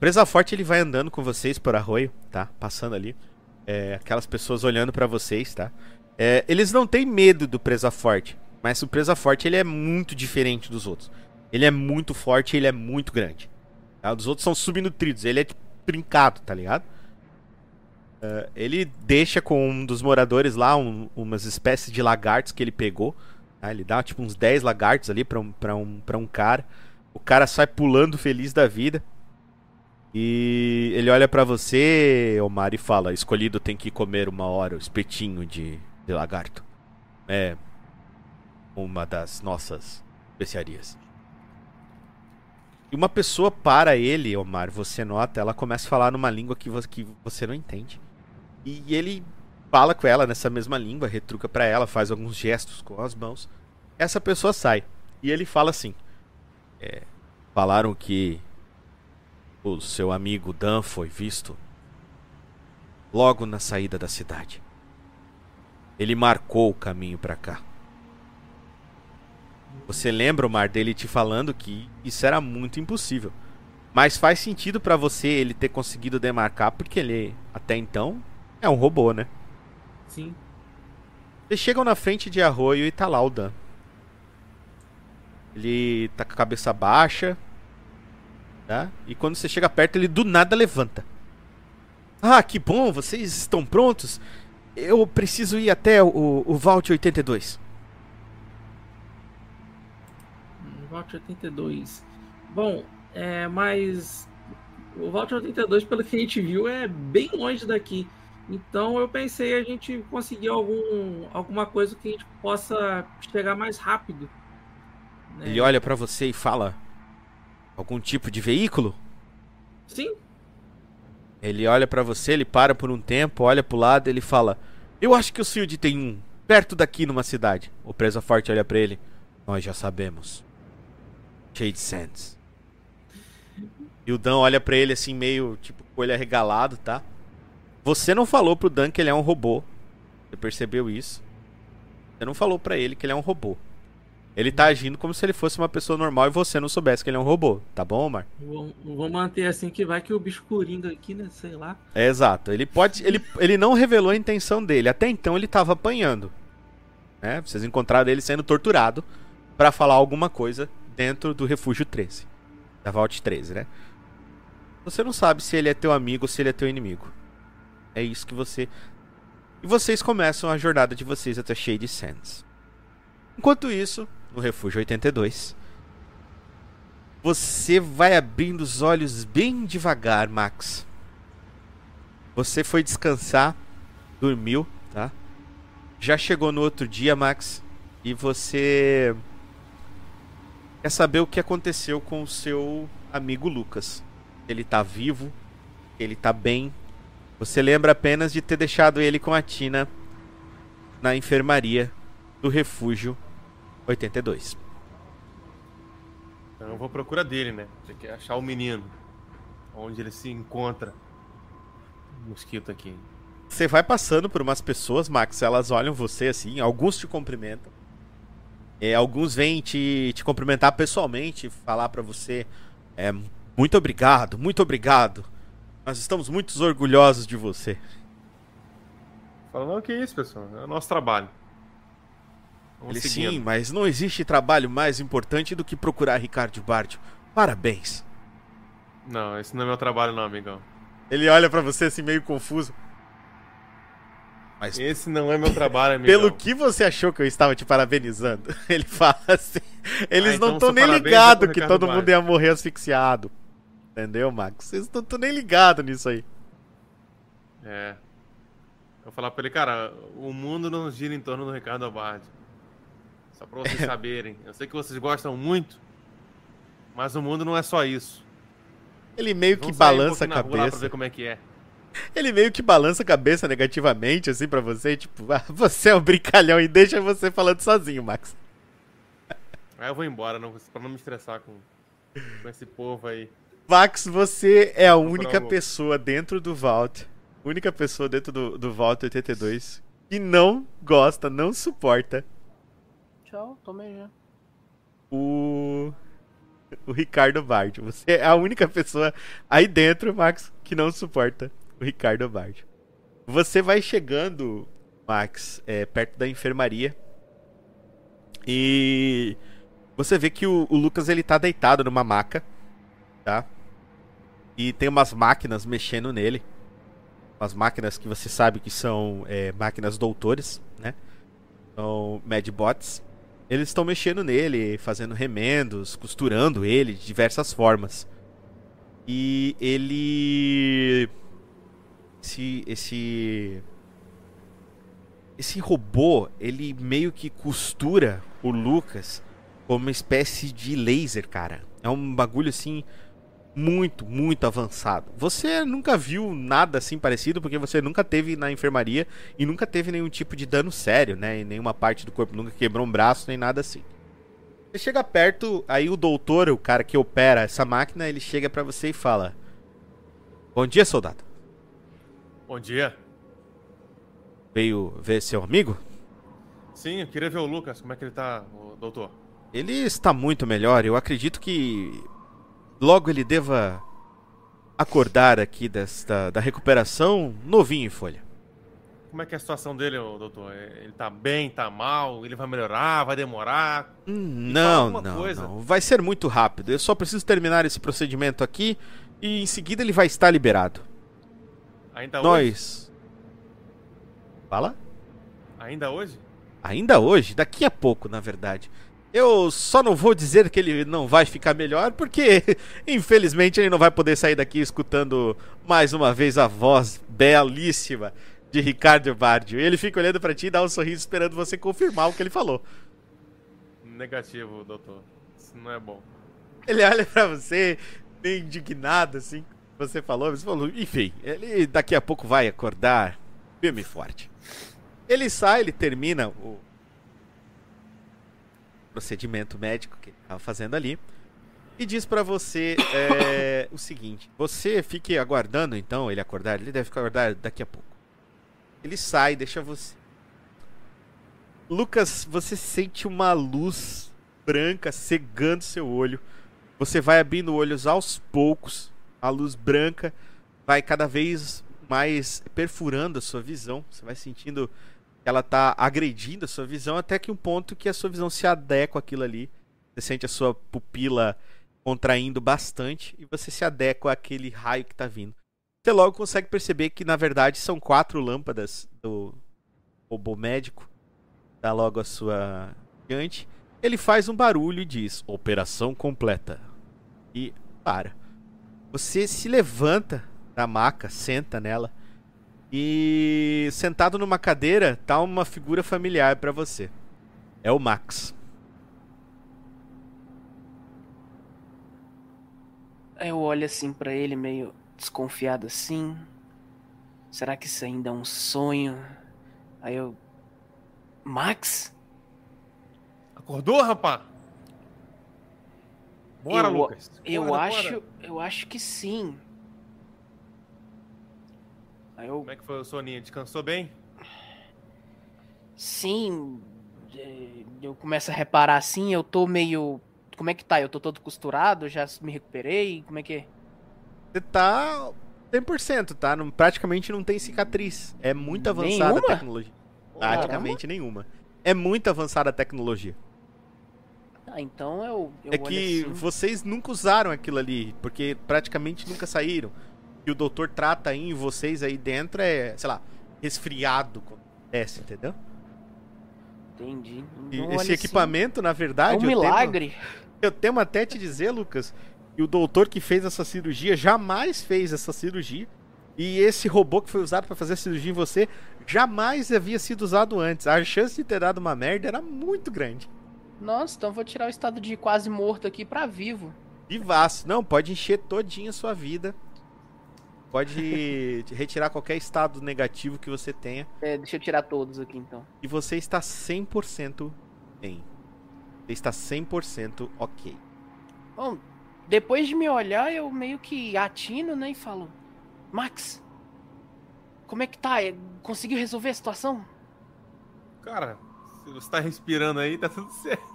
Presa Forte, ele vai andando com vocês por arroio, tá? Passando ali. É, aquelas pessoas olhando para vocês, tá? É, eles não têm medo do Presa Forte, mas o Presa Forte ele é muito diferente dos outros. Ele é muito forte ele é muito grande. Tá? Os outros são subnutridos, ele é tipo, trincado, tá ligado? Uh, ele deixa com um dos moradores lá um, umas espécies de lagartos que ele pegou. Tá? Ele dá tipo uns 10 lagartos ali pra um, pra, um, pra um cara. O cara sai pulando feliz da vida. E ele olha para você, Omar, e fala: Escolhido tem que comer uma hora o espetinho de, de lagarto. É uma das nossas especiarias. E uma pessoa para ele, Omar, você nota, ela começa a falar numa língua que você não entende. E ele fala com ela nessa mesma língua, retruca para ela, faz alguns gestos com as mãos. Essa pessoa sai. E ele fala assim: é, Falaram que o seu amigo Dan foi visto logo na saída da cidade. Ele marcou o caminho para cá. Você lembra, Mar, dele te falando que isso era muito impossível. Mas faz sentido para você ele ter conseguido demarcar, porque ele, até então, é um robô, né? Sim. Vocês chegam na frente de Arroio e tá lá o Dan. Ele tá com a cabeça baixa. Tá? E quando você chega perto, ele do nada levanta. Ah, que bom, vocês estão prontos? Eu preciso ir até o, o Vault 82. Vault 82. Bom, é, mas o Vault 82, pelo que a gente viu, é bem longe daqui. Então eu pensei a gente conseguir algum, alguma coisa que a gente possa chegar mais rápido. Né? Ele olha para você e fala: Algum tipo de veículo? Sim. Ele olha para você, ele para por um tempo, olha pro lado, ele fala: Eu acho que o Field tem um perto daqui numa cidade. O presa forte olha para ele: Nós já sabemos. Shade Sands. E o Dan olha para ele assim meio tipo com olho arregalado, tá? Você não falou pro Dan que ele é um robô. Você percebeu isso? Você não falou para ele que ele é um robô. Ele tá agindo como se ele fosse uma pessoa normal e você não soubesse que ele é um robô, tá bom, Omar? Vou, vou manter assim que vai que o bicho coringa aqui, né? Sei lá. É exato. Ele pode. Ele, ele não revelou a intenção dele. Até então ele tava apanhando. Né? Vocês encontraram ele sendo torturado para falar alguma coisa dentro do refúgio 13. Da Vault 13, né? Você não sabe se ele é teu amigo ou se ele é teu inimigo. É isso que você. E vocês começam a jornada de vocês até Shady Sands. Enquanto isso, no Refúgio 82, você vai abrindo os olhos bem devagar, Max. Você foi descansar, dormiu, tá? Já chegou no outro dia, Max, e você quer saber o que aconteceu com o seu amigo Lucas. Ele tá vivo, ele tá bem. Você lembra apenas de ter deixado ele com a Tina na enfermaria do refúgio 82. Então eu vou procurar dele, né? Tem que achar o menino. Onde ele se encontra. O mosquito aqui. Você vai passando por umas pessoas, Max, elas olham você assim, alguns te cumprimentam. É, alguns vêm te, te cumprimentar pessoalmente, falar para você é, muito obrigado, muito obrigado. Nós estamos muito orgulhosos de você. Fala, não, que isso, pessoal. É o nosso trabalho. Ele sim, mas não existe trabalho mais importante do que procurar Ricardo Bardio. Parabéns. Não, esse não é meu trabalho não, amigão. Ele olha para você assim meio confuso. Mas esse não é meu trabalho, amigão. Pelo que você achou que eu estava te parabenizando? <laughs> Ele fala assim. Eles ah, não estão então nem ligados que todo mundo ia morrer asfixiado. Entendeu, Max? Eles não estão nem ligados nisso aí. É. Eu vou falar pra ele, cara, o mundo não gira em torno do Ricardo Abardi. Só pra vocês <laughs> saberem. Eu sei que vocês gostam muito, mas o mundo não é só isso. Ele meio que balança um a cabeça. pra ver como é que é. Ele meio que balança a cabeça negativamente, assim, para você, tipo, ah, você é um brincalhão e deixa você falando sozinho, Max. Aí eu vou embora, não, pra não me estressar com, com esse povo aí. Max, você é a única pessoa dentro do Vault, única pessoa dentro do, do Vault 82 que não gosta, não suporta. Tchau, tomei já. O. O Ricardo Bard. Você é a única pessoa aí dentro, Max, que não suporta o Ricardo Bard. Você vai chegando, Max, é, perto da enfermaria. E você vê que o, o, Lucas ele tá deitado numa maca, tá? E tem umas máquinas mexendo nele. Umas máquinas que você sabe que são é, máquinas doutores, né? São Medbots. Eles estão mexendo nele, fazendo remendos, costurando ele de diversas formas. E ele esse esse esse robô, ele meio que costura o Lucas como uma espécie de laser, cara. É um bagulho assim muito, muito avançado. Você nunca viu nada assim parecido porque você nunca teve na enfermaria e nunca teve nenhum tipo de dano sério, né? Em nenhuma parte do corpo, nunca quebrou um braço nem nada assim. Você chega perto, aí o doutor, o cara que opera essa máquina, ele chega para você e fala: Bom dia, soldado. Bom dia. veio ver seu amigo? Sim, eu queria ver o Lucas, como é que ele tá, doutor? Ele está muito melhor. Eu acredito que logo ele deva acordar aqui desta, da recuperação novinho em folha. Como é que é a situação dele, doutor? É, Ele tá bem, tá mal? Ele vai melhorar, vai demorar? Hum, não, não, coisa. não. Vai ser muito rápido. Eu só preciso terminar esse procedimento aqui e em seguida ele vai estar liberado. Ainda hoje? Nós. Fala? Ainda hoje? Ainda hoje, daqui a pouco, na verdade. Eu só não vou dizer que ele não vai ficar melhor, porque <laughs> infelizmente ele não vai poder sair daqui escutando mais uma vez a voz belíssima de Ricardo Bardio. Ele fica olhando pra ti e dá um sorriso esperando você confirmar o que ele falou. Negativo, doutor. Isso não é bom. Ele olha pra você, meio indignado, assim. Você falou, você falou, enfim, ele daqui a pouco vai acordar firme e forte. Ele sai, ele termina o procedimento médico que ele estava fazendo ali e diz pra você <coughs> é, o seguinte: você fique aguardando então ele acordar, ele deve acordar daqui a pouco. Ele sai, deixa você. Lucas, você sente uma luz branca cegando seu olho. Você vai abrindo olhos aos poucos. A luz branca vai cada vez mais perfurando a sua visão. Você vai sentindo ela tá agredindo a sua visão até que um ponto que a sua visão se adequa àquilo ali. Você sente a sua pupila contraindo bastante e você se adequa àquele raio que tá vindo. Você logo consegue perceber que na verdade são quatro lâmpadas do robô médico. Dá logo a sua diante. Ele faz um barulho e diz: Operação completa. E para. Você se levanta da maca, senta nela. E sentado numa cadeira tá uma figura familiar pra você. É o Max. Aí Eu olho assim pra ele, meio desconfiado assim. Será que isso ainda é um sonho? Aí eu. Max? Acordou, rapá? Bora, Eu- Lucas. Eu Bora, acho. bora. Eu acho que sim. Aí eu. Como é que foi o soninho? Descansou bem? Sim. Eu começo a reparar assim, eu tô meio. Como é que tá? Eu tô todo costurado, já me recuperei? Como é que é? Você tá 100%, tá? Não, praticamente não tem cicatriz. É muito avançada a Nenhuma? tecnologia. Praticamente nenhuma. É muito avançada a tecnologia. Ah, então eu. eu é que assim. vocês nunca usaram aquilo ali, porque praticamente nunca saíram. E o doutor trata aí em vocês aí dentro é, sei lá, resfriado quando desce, entendeu? Entendi. Então, esse olha assim, equipamento, na É verdade, um eu temo- milagre. Eu temo até te dizer, Lucas, que o doutor que fez essa cirurgia jamais fez essa cirurgia. E esse robô que foi usado pra fazer a cirurgia em você jamais havia sido usado antes. A chance de ter dado uma merda era muito grande. Nossa, então vou tirar o estado de quase morto aqui pra vivo. Vivaço. Não, pode encher todinha a sua vida. Pode <laughs> retirar qualquer estado negativo que você tenha. É, deixa eu tirar todos aqui então. E você está 100% bem. Você está 100% ok. Bom, depois de me olhar, eu meio que atino, né, e falo: Max, como é que tá? É, Conseguiu resolver a situação? Cara, se você tá respirando aí, tá tudo certo.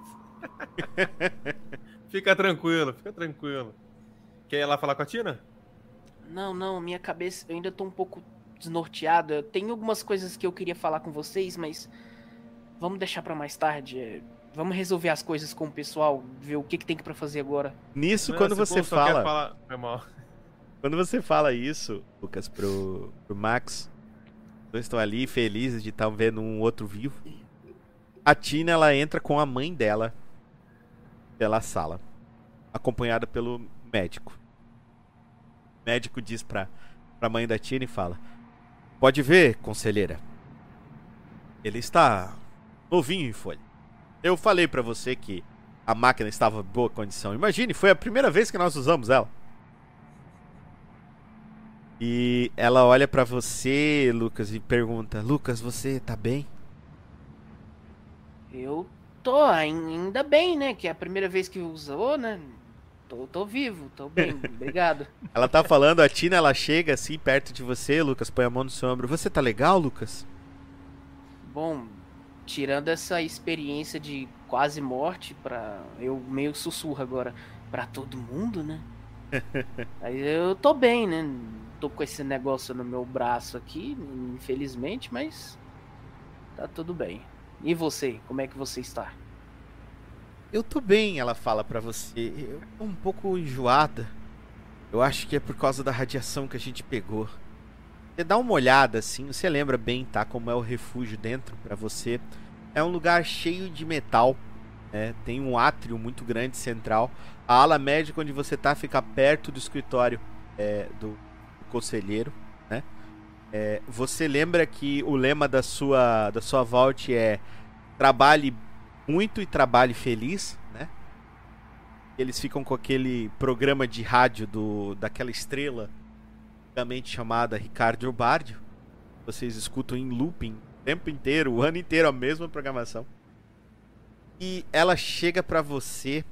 <laughs> fica tranquilo, fica tranquilo. Quer ir lá falar com a Tina? Não, não, minha cabeça, eu ainda tô um pouco desnorteado. Eu tenho algumas coisas que eu queria falar com vocês, mas vamos deixar pra mais tarde. é, Vamos resolver as coisas com o pessoal, ver o que, que tem que pra fazer agora. Nisso, Não, quando você fala. falar- Foi mal. <laughs> Quando você fala isso, Lucas, pro, pro Max, eu estou ali felizes de estar vendo um outro vivo. A Tina, ela entra com a mãe dela pela sala, acompanhada pelo médico. Médico diz pra, pra mãe da Tina e fala: Pode ver, conselheira. Ele está novinho em folha. Eu falei pra você que a máquina estava em boa condição. Imagine, foi a primeira vez que nós usamos ela. E ela olha pra você, Lucas, e pergunta: Lucas, você tá bem? Eu tô ainda bem, né? Que é a primeira vez que usou, né? Tô, tô vivo, tô bem, <laughs> obrigado. Ela tá falando, a Tina ela chega assim perto de você, Lucas, põe a mão no seu ombro. Você tá legal, Lucas? Bom, tirando essa experiência de quase morte para eu meio sussurro agora para todo mundo, né? <laughs> Aí eu tô bem, né? Tô com esse negócio no meu braço aqui, infelizmente, mas tá tudo bem. E você, como é que você está? Eu tô bem, ela fala para você. Eu tô um pouco enjoada. Eu acho que é por causa da radiação que a gente pegou. Você dá uma olhada assim, você lembra bem, tá? Como é o refúgio dentro para você. É um lugar cheio de metal. Né? Tem um átrio muito grande central. A ala médica onde você tá fica perto do escritório é, do, do, conselheiro. Né? É, você lembra que o lema da sua, da sua vault é trabalhe muito e trabalhe feliz, né? Eles ficam com aquele programa de rádio do, daquela estrela antigamente chamada Ricardo Bardio. Vocês escutam em looping o tempo inteiro, o ano inteiro a mesma programação. E ela chega para você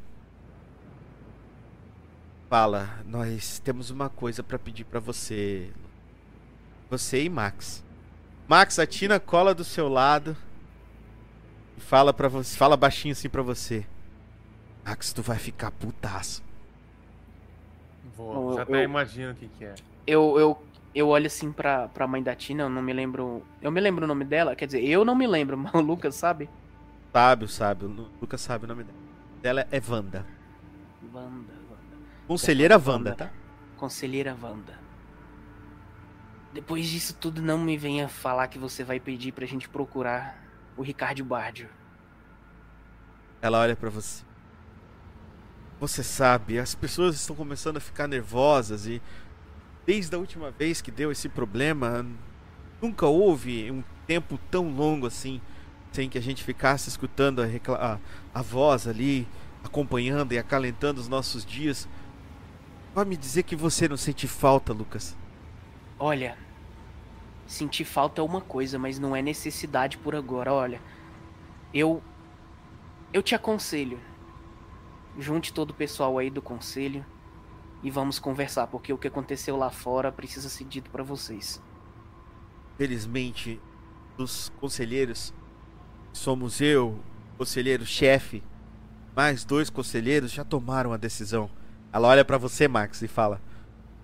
fala: "Nós temos uma coisa para pedir para você. Você e Max. Max, a Tina cola do seu lado e fala para você, fala baixinho assim para você. Max, tu vai ficar putaço. Vou, já até imagino o que, que é eu, eu, eu olho assim pra, pra mãe da Tina, eu não me lembro. Eu me lembro o nome dela, quer dizer, eu não me lembro, <laughs> mas o Lucas sabe? Sabe, sabe. O Lucas sabe o nome dela. Dela é Wanda. Wanda, Wanda. Conselheira Wanda, tá? Conselheira Wanda. Depois disso tudo, não me venha falar que você vai pedir pra gente procurar o Ricardo Bardio. Ela olha para você. Você sabe, as pessoas estão começando a ficar nervosas e desde a última vez que deu esse problema, nunca houve um tempo tão longo assim sem que a gente ficasse escutando a, a, a voz ali, acompanhando e acalentando os nossos dias. Vai me dizer que você não sente falta, Lucas. Olha, sentir falta é uma coisa, mas não é necessidade por agora. Olha, eu eu te aconselho. Junte todo o pessoal aí do conselho e vamos conversar, porque o que aconteceu lá fora precisa ser dito para vocês. Felizmente, dos conselheiros, somos eu, conselheiro-chefe, mais dois conselheiros já tomaram a decisão. Ela olha para você, Max, e fala: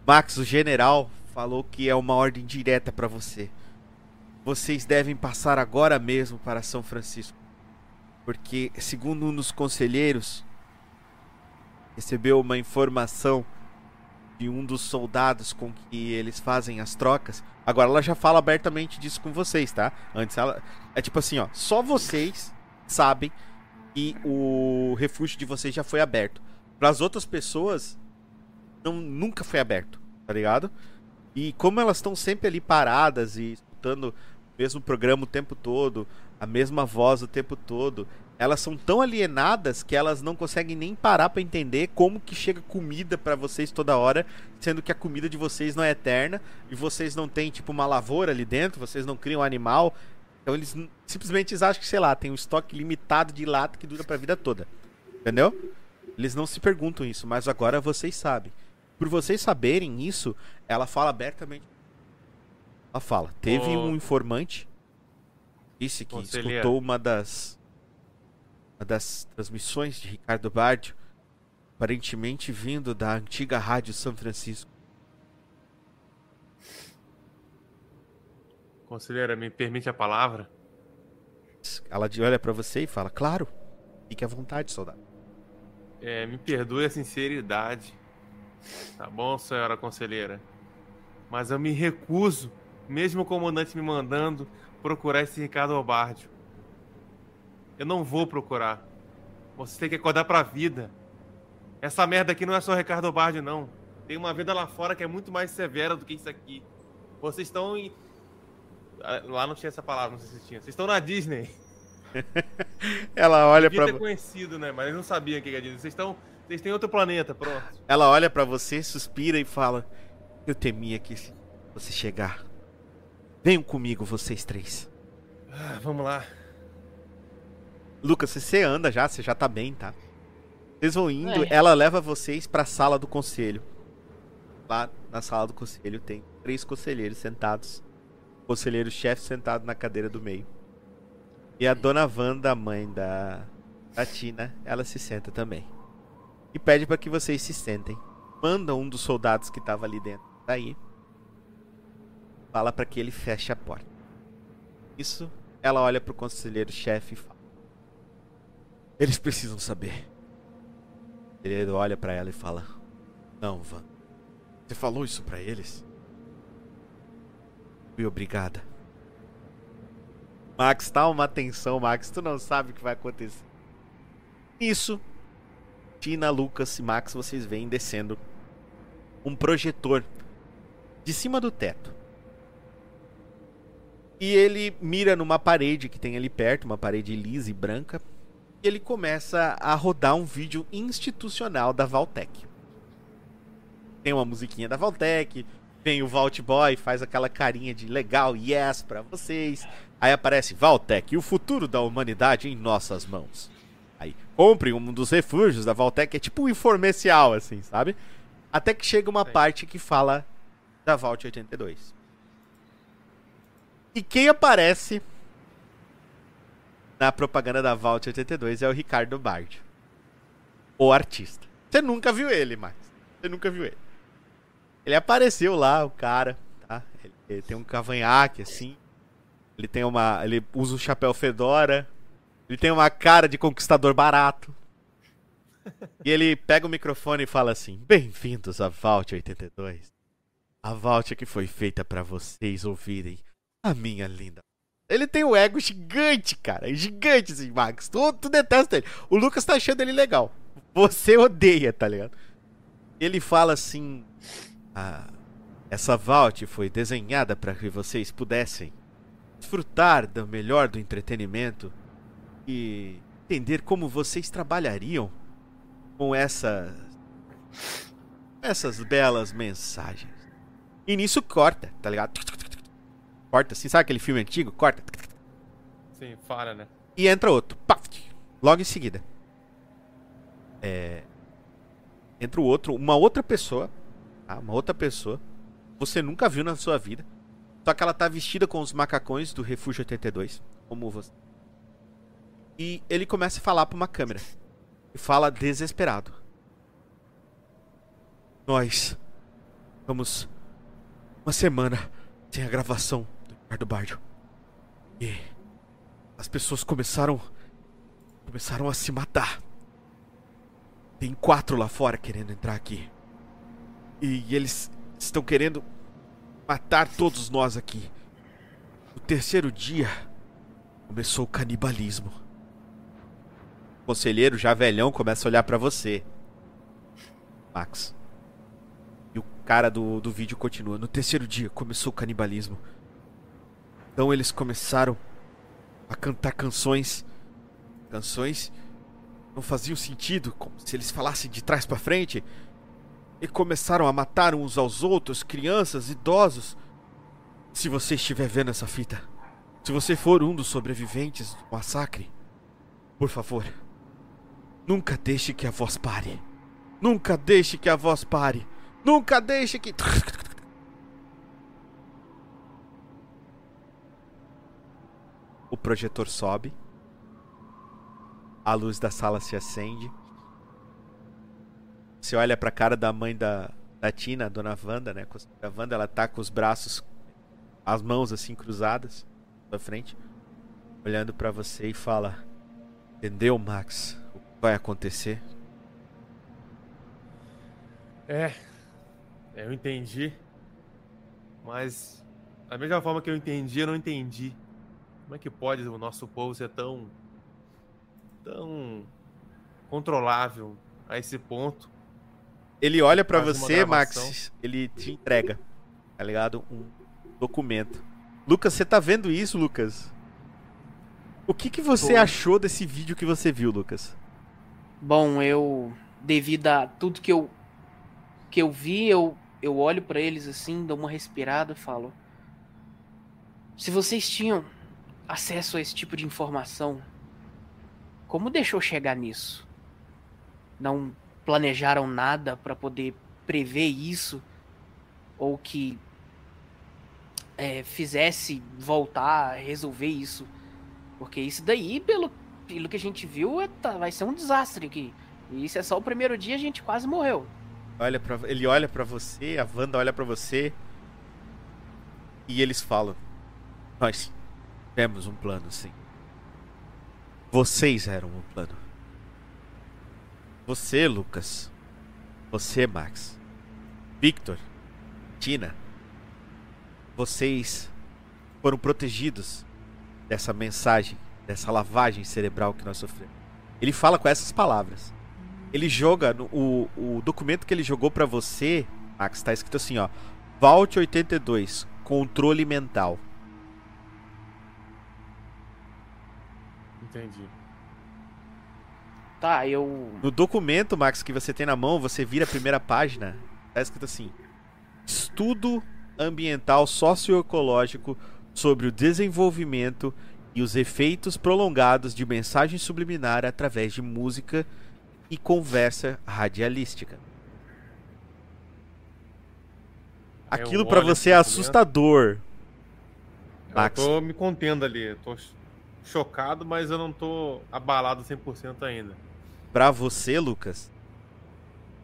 Max, o general falou que é uma ordem direta para você. Vocês devem passar agora mesmo para São Francisco. Porque, segundo um dos conselheiros, recebeu uma informação de um dos soldados com que eles fazem as trocas. Agora ela já fala abertamente disso com vocês, tá? Antes ela é tipo assim, ó, só vocês sabem que o refúgio de vocês já foi aberto. Para as outras pessoas não nunca foi aberto, tá ligado? E como elas estão sempre ali paradas e escutando o mesmo programa o tempo todo, a mesma voz o tempo todo, elas são tão alienadas que elas não conseguem nem parar para entender como que chega comida para vocês toda hora, sendo que a comida de vocês não é eterna e vocês não têm tipo uma lavoura ali dentro, vocês não criam animal. Então eles simplesmente acham que, sei lá, tem um estoque limitado de lata que dura para a vida toda. Entendeu? Eles não se perguntam isso, mas agora vocês sabem. Por vocês saberem isso, ela fala abertamente. Ela fala: teve oh. um informante disse que escutou uma das uma das transmissões de Ricardo Bardio, aparentemente vindo da antiga Rádio São Francisco. Conselheira, me permite a palavra? Ela olha para você e fala: Claro, fique à vontade, soldado. É, me perdoe a sinceridade. Tá bom, senhora conselheira. Mas eu me recuso, mesmo o comandante me mandando, procurar esse Ricardo Obardio. Eu não vou procurar. Você tem que acordar pra vida. Essa merda aqui não é só Ricardo Obardio, não. Tem uma vida lá fora que é muito mais severa do que isso aqui. Vocês estão em. Ah, lá não tinha essa palavra, não sei se tinha. Vocês estão na Disney. <laughs> Ela olha para ter conhecido, né? Mas eles não sabiam o que é Disney. Vocês estão, vocês têm outro planeta, pronto. Ela olha para você, suspira e fala: "Eu temia que você chegar. Venham comigo, vocês três." Ah, vamos lá. Lucas, você anda já, você já tá bem, tá? Vocês vão indo, é. ela leva vocês pra sala do conselho. Lá na sala do conselho tem três conselheiros sentados. O conselheiro-chefe sentado na cadeira do meio. E a dona Wanda, a mãe da, da Tina, ela se senta também. E pede para que vocês se sentem. Manda um dos soldados que tava ali dentro daí. Fala para que ele feche a porta. Isso, ela olha pro conselheiro-chefe e fala: Eles precisam saber. Ele olha para ela e fala: Não, Van. Você falou isso para eles? Fui obrigada. Max, tá uma tensão, Max. Tu não sabe o que vai acontecer. Isso, Tina, Lucas e Max, vocês veem descendo um projetor de cima do teto. E ele mira numa parede que tem ali perto, uma parede lisa e branca. E ele começa a rodar um vídeo institucional da Valtec. Tem uma musiquinha da Valtec, vem o Vault Boy, faz aquela carinha de legal, yes para vocês. Aí aparece Valtec, o futuro da humanidade em nossas mãos. Aí, compre um dos refúgios da Valtec, é tipo um informecial, assim, sabe? Até que chega uma parte que fala da Vault 82. E quem aparece na propaganda da Vault 82 é o Ricardo Bard. O artista. Você nunca viu ele, mas Você nunca viu ele. Ele apareceu lá, o cara, tá? Ele, ele tem um cavanhaque, assim. Ele tem uma. Ele usa o um chapéu fedora. Ele tem uma cara de conquistador barato. E ele pega o microfone e fala assim: Bem-vindos à Vault 82. A Vault que foi feita para vocês ouvirem a minha linda. Ele tem um ego gigante, cara. Gigante, assim, Max. Tu, tu detesta ele. O Lucas tá achando ele legal. Você odeia, tá ligado? Ele fala assim: ah, Essa Vault foi desenhada para que vocês pudessem desfrutar do melhor do entretenimento e entender como vocês trabalhariam com essa essas belas mensagens. E nisso corta, tá ligado? Corta assim, sabe aquele filme antigo? Corta. Sim, para, né? E entra outro. Paf, logo em seguida. É... Entra o outro, uma outra pessoa. Tá? Uma outra pessoa. Você nunca viu na sua vida. Só que ela tá vestida com os macacões do Refúgio 82. Como você. E ele começa a falar pra uma câmera. E fala desesperado. Nós. Vamos. Uma semana sem a gravação do Ricardo Bardio. E. As pessoas começaram. Começaram a se matar. Tem quatro lá fora querendo entrar aqui. E eles estão querendo matar todos nós aqui. No terceiro dia, começou o canibalismo. O conselheiro, já velhão, começa a olhar para você. Max. Cara do, do vídeo continua. No terceiro dia, começou o canibalismo. Então eles começaram a cantar canções. Canções não faziam sentido, como se eles falassem de trás para frente. E começaram a matar uns aos outros, crianças, idosos. Se você estiver vendo essa fita, se você for um dos sobreviventes do massacre, por favor, nunca deixe que a voz pare. Nunca deixe que a voz pare. Nunca deixe que. O projetor sobe. A luz da sala se acende. Você olha pra cara da mãe da, da Tina, a dona Wanda, né? A Wanda, ela tá com os braços, as mãos assim cruzadas na frente, olhando para você e fala: Entendeu, Max? O que vai acontecer? É, eu entendi. Mas da mesma forma que eu entendi, eu não entendi. Como é que pode o nosso povo ser tão tão controlável a esse ponto? Ele olha para você, Max, ele te entrega, tá ligado? Um documento. Lucas, você tá vendo isso, Lucas? O que, que você Tô. achou desse vídeo que você viu, Lucas? Bom, eu devido a tudo que eu que eu vi, eu eu olho para eles assim, dou uma respirada e falo: Se vocês tinham acesso a esse tipo de informação, como deixou chegar nisso? Não planejaram nada para poder prever isso ou que é, fizesse voltar resolver isso Porque isso daí, pelo, pelo que a gente viu, é, tá, vai ser um desastre aqui. E isso é só o primeiro dia, a gente quase morreu. Olha pra, ele olha pra você, a Wanda olha pra você. E eles falam: Nós temos um plano, sim. Vocês eram o plano. Você, Lucas. Você, Max. Victor. Tina. Vocês foram protegidos dessa mensagem, dessa lavagem cerebral que nós sofremos. Ele fala com essas palavras. Ele joga no, o, o documento que ele jogou para você, Max, tá escrito assim, ó. Vault 82, controle mental. Entendi. Tá, eu. No documento, Max, que você tem na mão, você vira a primeira página. Tá escrito assim: Estudo ambiental socioecológico sobre o desenvolvimento e os efeitos prolongados de mensagem subliminar através de música e conversa radialística. Eu Aquilo pra olho você é esse documento. assustador. Eu Max. tô me contendo ali. eu Tô chocado, mas eu não tô abalado 100% ainda. Pra você, Lucas.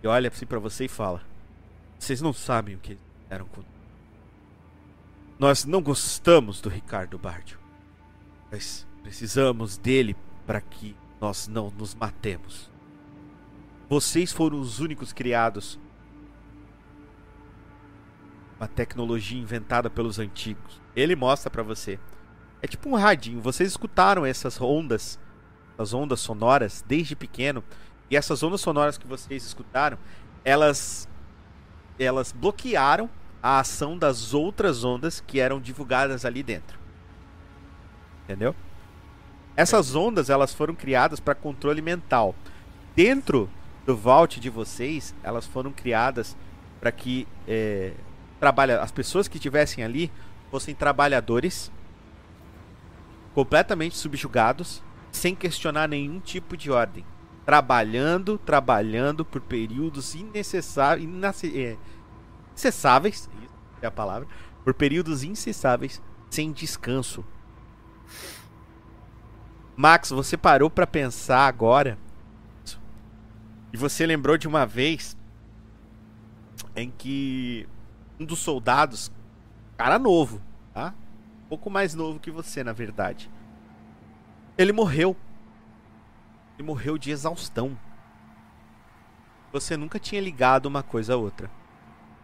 E olha assim pra você e fala: Vocês não sabem o que eles fizeram com. Nós não gostamos do Ricardo Bardio. Mas precisamos dele para que nós não nos matemos. Vocês foram os únicos criados. Uma tecnologia inventada pelos antigos. Ele mostra pra você. É tipo um radinho. Vocês escutaram essas ondas, as ondas sonoras desde pequeno. E essas ondas sonoras que vocês escutaram, elas elas bloquearam a ação das outras ondas que eram divulgadas ali dentro. Entendeu? Essas ondas elas foram criadas para controle mental. Dentro do vault de vocês, elas foram criadas para que é, trabalha, as pessoas que estivessem ali fossem trabalhadores completamente subjugados, sem questionar nenhum tipo de ordem, trabalhando, trabalhando por períodos innecessários, incessáveis, isso é a palavra, por períodos incessáveis, sem descanso. Max, você parou pra pensar agora e você lembrou de uma vez em que um dos soldados, cara novo, tá? Um pouco mais novo que você, na verdade. Ele morreu. Ele morreu de exaustão. Você nunca tinha ligado uma coisa a outra.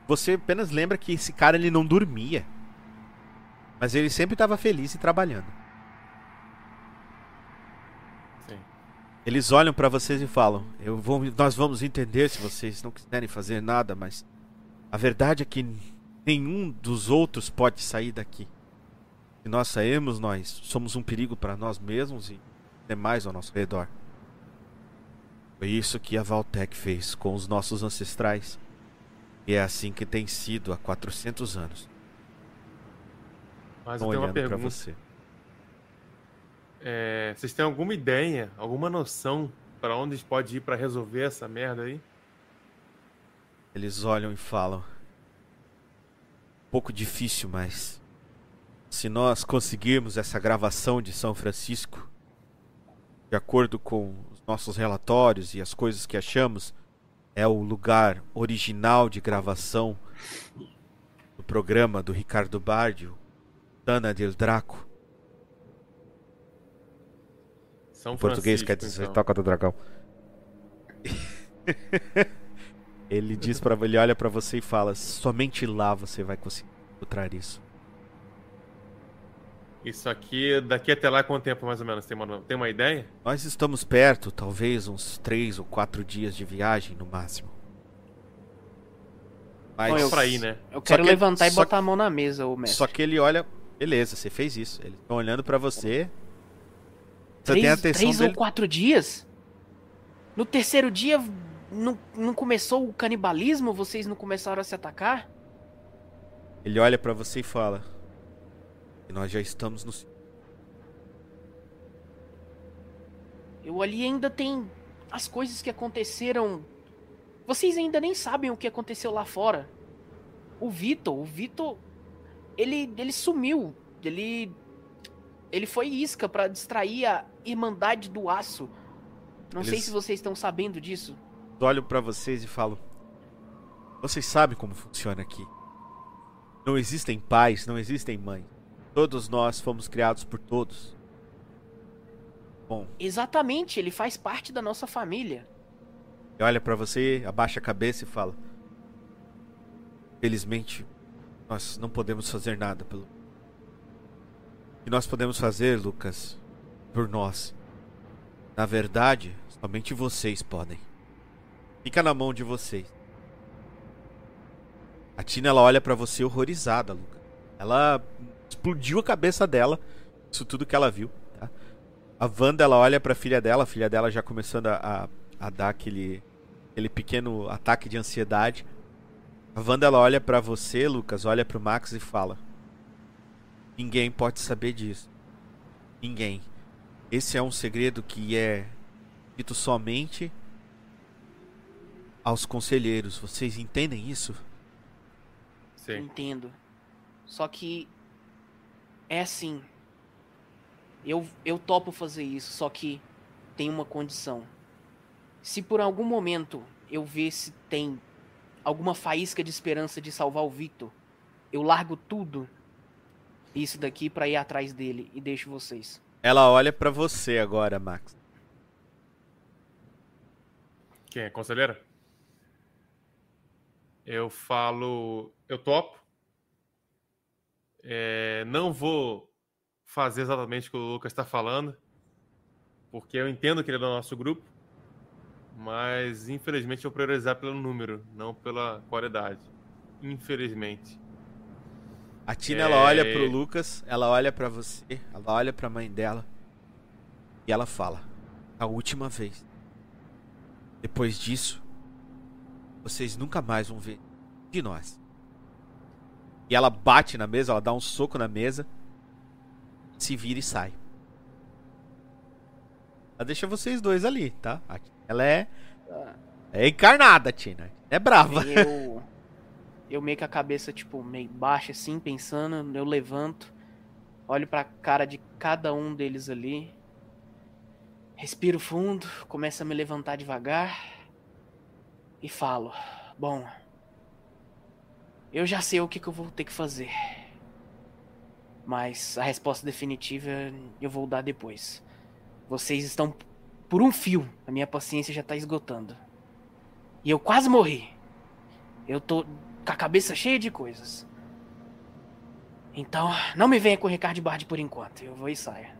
Você apenas lembra que esse cara ele não dormia. Mas ele sempre estava feliz e trabalhando. Sim. Eles olham pra vocês e falam: Eu vou, Nós vamos entender se vocês não quiserem fazer nada, mas a verdade é que nenhum dos outros pode sair daqui. Se nós sairmos, nós somos um perigo para nós mesmos e demais ao nosso redor. Foi isso que a Valtec fez com os nossos ancestrais. E é assim que tem sido há 400 anos. Mas Estão eu tenho uma pergunta. você. É, vocês têm alguma ideia, alguma noção pra onde pode ir pra resolver essa merda aí? Eles olham e falam: pouco difícil, mas se nós conseguirmos essa gravação de São Francisco, de acordo com os nossos relatórios e as coisas que achamos, é o lugar original de gravação do programa do Ricardo Bardio, Dana del Draco. São Em português Francisco, quer dizer então. Toca do Dragão. <laughs> ele diz para ele olha pra você e fala: "Somente lá você vai conseguir encontrar isso". Isso aqui, daqui até lá, quanto tempo mais ou menos? Tem uma, tem uma ideia? Nós estamos perto, talvez uns três ou quatro dias de viagem no máximo. Mas Bom, Só eu- pra ir, né? Eu quero que- levantar e só botar a mão na mesa, ô mestre. só que ele olha, beleza, você fez isso. Eles estão olhando pra você. Você tem a três atenção três dele. ou quatro dias? No terceiro dia não, não começou o canibalismo? Vocês não começaram a se atacar? Ele olha pra você e fala: "E nós já estamos no Eu ali ainda tem as coisas que aconteceram. Vocês ainda nem sabem o que aconteceu lá fora. O Vitor, o Vitor, ele, ele sumiu. Ele Ele foi isca pra distrair a Irmandade do Aço. Não sei Eles- se vocês estão sabendo disso. Olho pra vocês e falo: Vocês sabem como funciona aqui. Não existem pais, não existem mães. Todos nós fomos criados por todos. Bom, Exatamente, ele faz parte da nossa família. ele olha pra você, abaixa a cabeça e fala: Felizmente, nós não podemos fazer nada pelo. O que nós podemos fazer, Lucas, por nós. Na verdade, somente vocês podem. Fica na mão de vocês. A Tina ela olha pra você horrorizada, Lucas. Ela explodiu a cabeça dela, isso tudo que ela viu. Tá? A Wanda ela olha pra filha dela, a filha dela já começando a, a, a dar aquele, aquele pequeno ataque de ansiedade. A Wanda ela olha pra você, Lucas, olha pro Max e fala: Ninguém pode saber disso. Ninguém. Esse é um segredo que é dito somente aos conselheiros. Vocês entendem isso? Sim. Entendo. Só que é assim. Eu eu topo fazer isso, só que tem uma condição. Se por algum momento eu ver se tem alguma faísca de esperança de salvar o Victor, eu largo tudo isso daqui pra ir atrás dele e deixo vocês. Ela olha pra você agora, Max. Quem é? Conselheira? Eu falo. Eu topo. É, não vou fazer exatamente o que o Lucas está falando, porque eu entendo que ele é do nosso grupo, mas infelizmente eu vou priorizar pelo número, não pela qualidade. Infelizmente. A Tina É. ela olha pro Lucas, ela olha pra você, ela olha pra mãe dela e ela fala: "A última vez. Depois disso, vocês nunca mais vão ver de nós." E ela bate na mesa, ela dá um soco na mesa, se vira e sai. Ela deixa vocês dois ali, tá? A Tina, Ela é é encarnada, Tina. É brava. Eu <laughs> eu meio que a cabeça tipo meio baixa assim, pensando, eu levanto, olho pra cara de cada um deles ali. Respiro fundo, começo a me levantar devagar e falo: "Bom, eu já sei o que, que eu vou ter que fazer. Mas a resposta definitiva eu vou dar depois. Vocês estão por um fio. A minha paciência já tá esgotando. E eu quase morri. Eu tô com a cabeça cheia de coisas. Então, não me venha com Ricardo Bardi por enquanto. Eu vou e saia.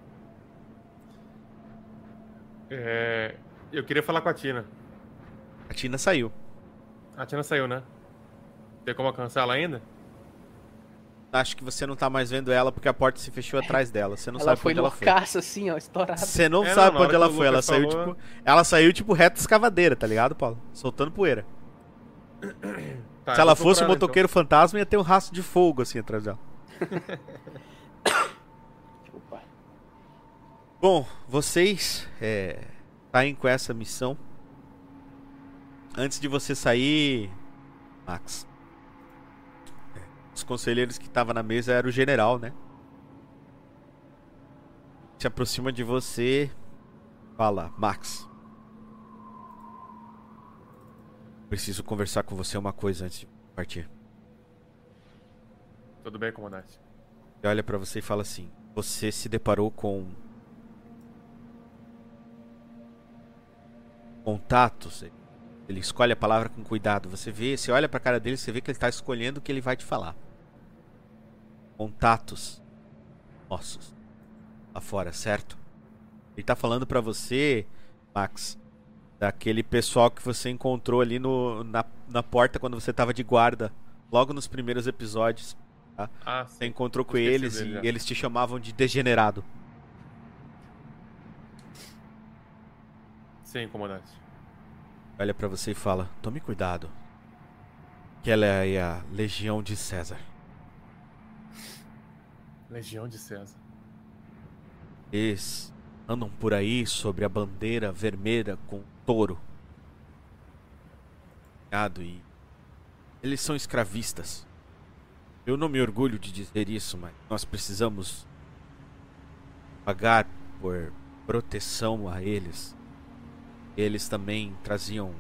É, eu queria falar com a Tina. A Tina saiu. A Tina saiu, né? Tem como alcançar ela ainda? Acho que você não tá mais vendo ela porque a porta se fechou atrás dela. Você não ela sabe foi onde ela foi. loucaça assim, ó, estourada. Você não É, não, sabe pra onde ela o foi. Ela Lucas saiu falou- tipo. Ela saiu tipo reta escavadeira, tá ligado, Paulo? Soltando poeira. <clears throat> Tá, Se ela fosse um ela, motoqueiro fantasma, ia ter um rastro de fogo assim atrás dela. <coughs> Opa. Bom, vocês é, saem com essa missão. Antes de você sair, Max. Os conselheiros que estavam na mesa era o general, né? Se aproxima de você, fala, Max. Preciso conversar com você uma coisa antes de partir. Tudo bem, comandante. Ele olha pra você e fala assim: Você se deparou com contatos? Ele escolhe a palavra com cuidado. Você vê, você olha pra cara dele, você vê que ele tá escolhendo o que ele vai te falar. Contatos nossos lá fora, certo? Ele tá falando pra você, Max, daquele pessoal que você encontrou ali no, na, na porta quando você tava de guarda, logo nos primeiros episódios. Ah, Você encontrou com Esqueci eles dele e já. eles te chamavam de degenerado. Sim, comandante. Olha pra você e fala: Tome cuidado. Que ela é a Legião de César. Legião de César. Eles andam por aí sobre a bandeira vermelha com touro. E eles são escravistas. Eu não me orgulho de dizer isso, mas nós precisamos pagar por proteção a eles. Eles também traziam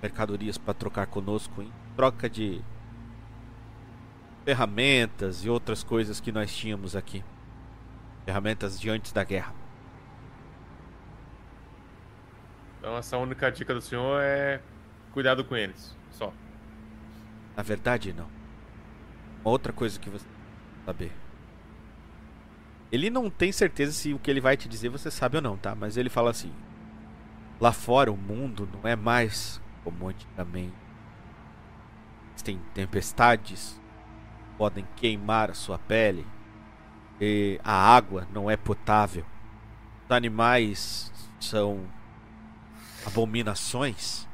mercadorias para trocar conosco em troca de ferramentas e outras coisas que nós tínhamos aqui. Ferramentas de antes da guerra. Então essa única dica do senhor é cuidado com eles, só. Na verdade, não. Uma outra coisa que você saber. Ele não tem certeza se o que ele vai te dizer você sabe ou não, tá? Mas ele fala assim: Lá fora o mundo não é mais como antigamente. Tem tempestades, podem queimar a sua pele. E a água não é potável. Os animais são abominações.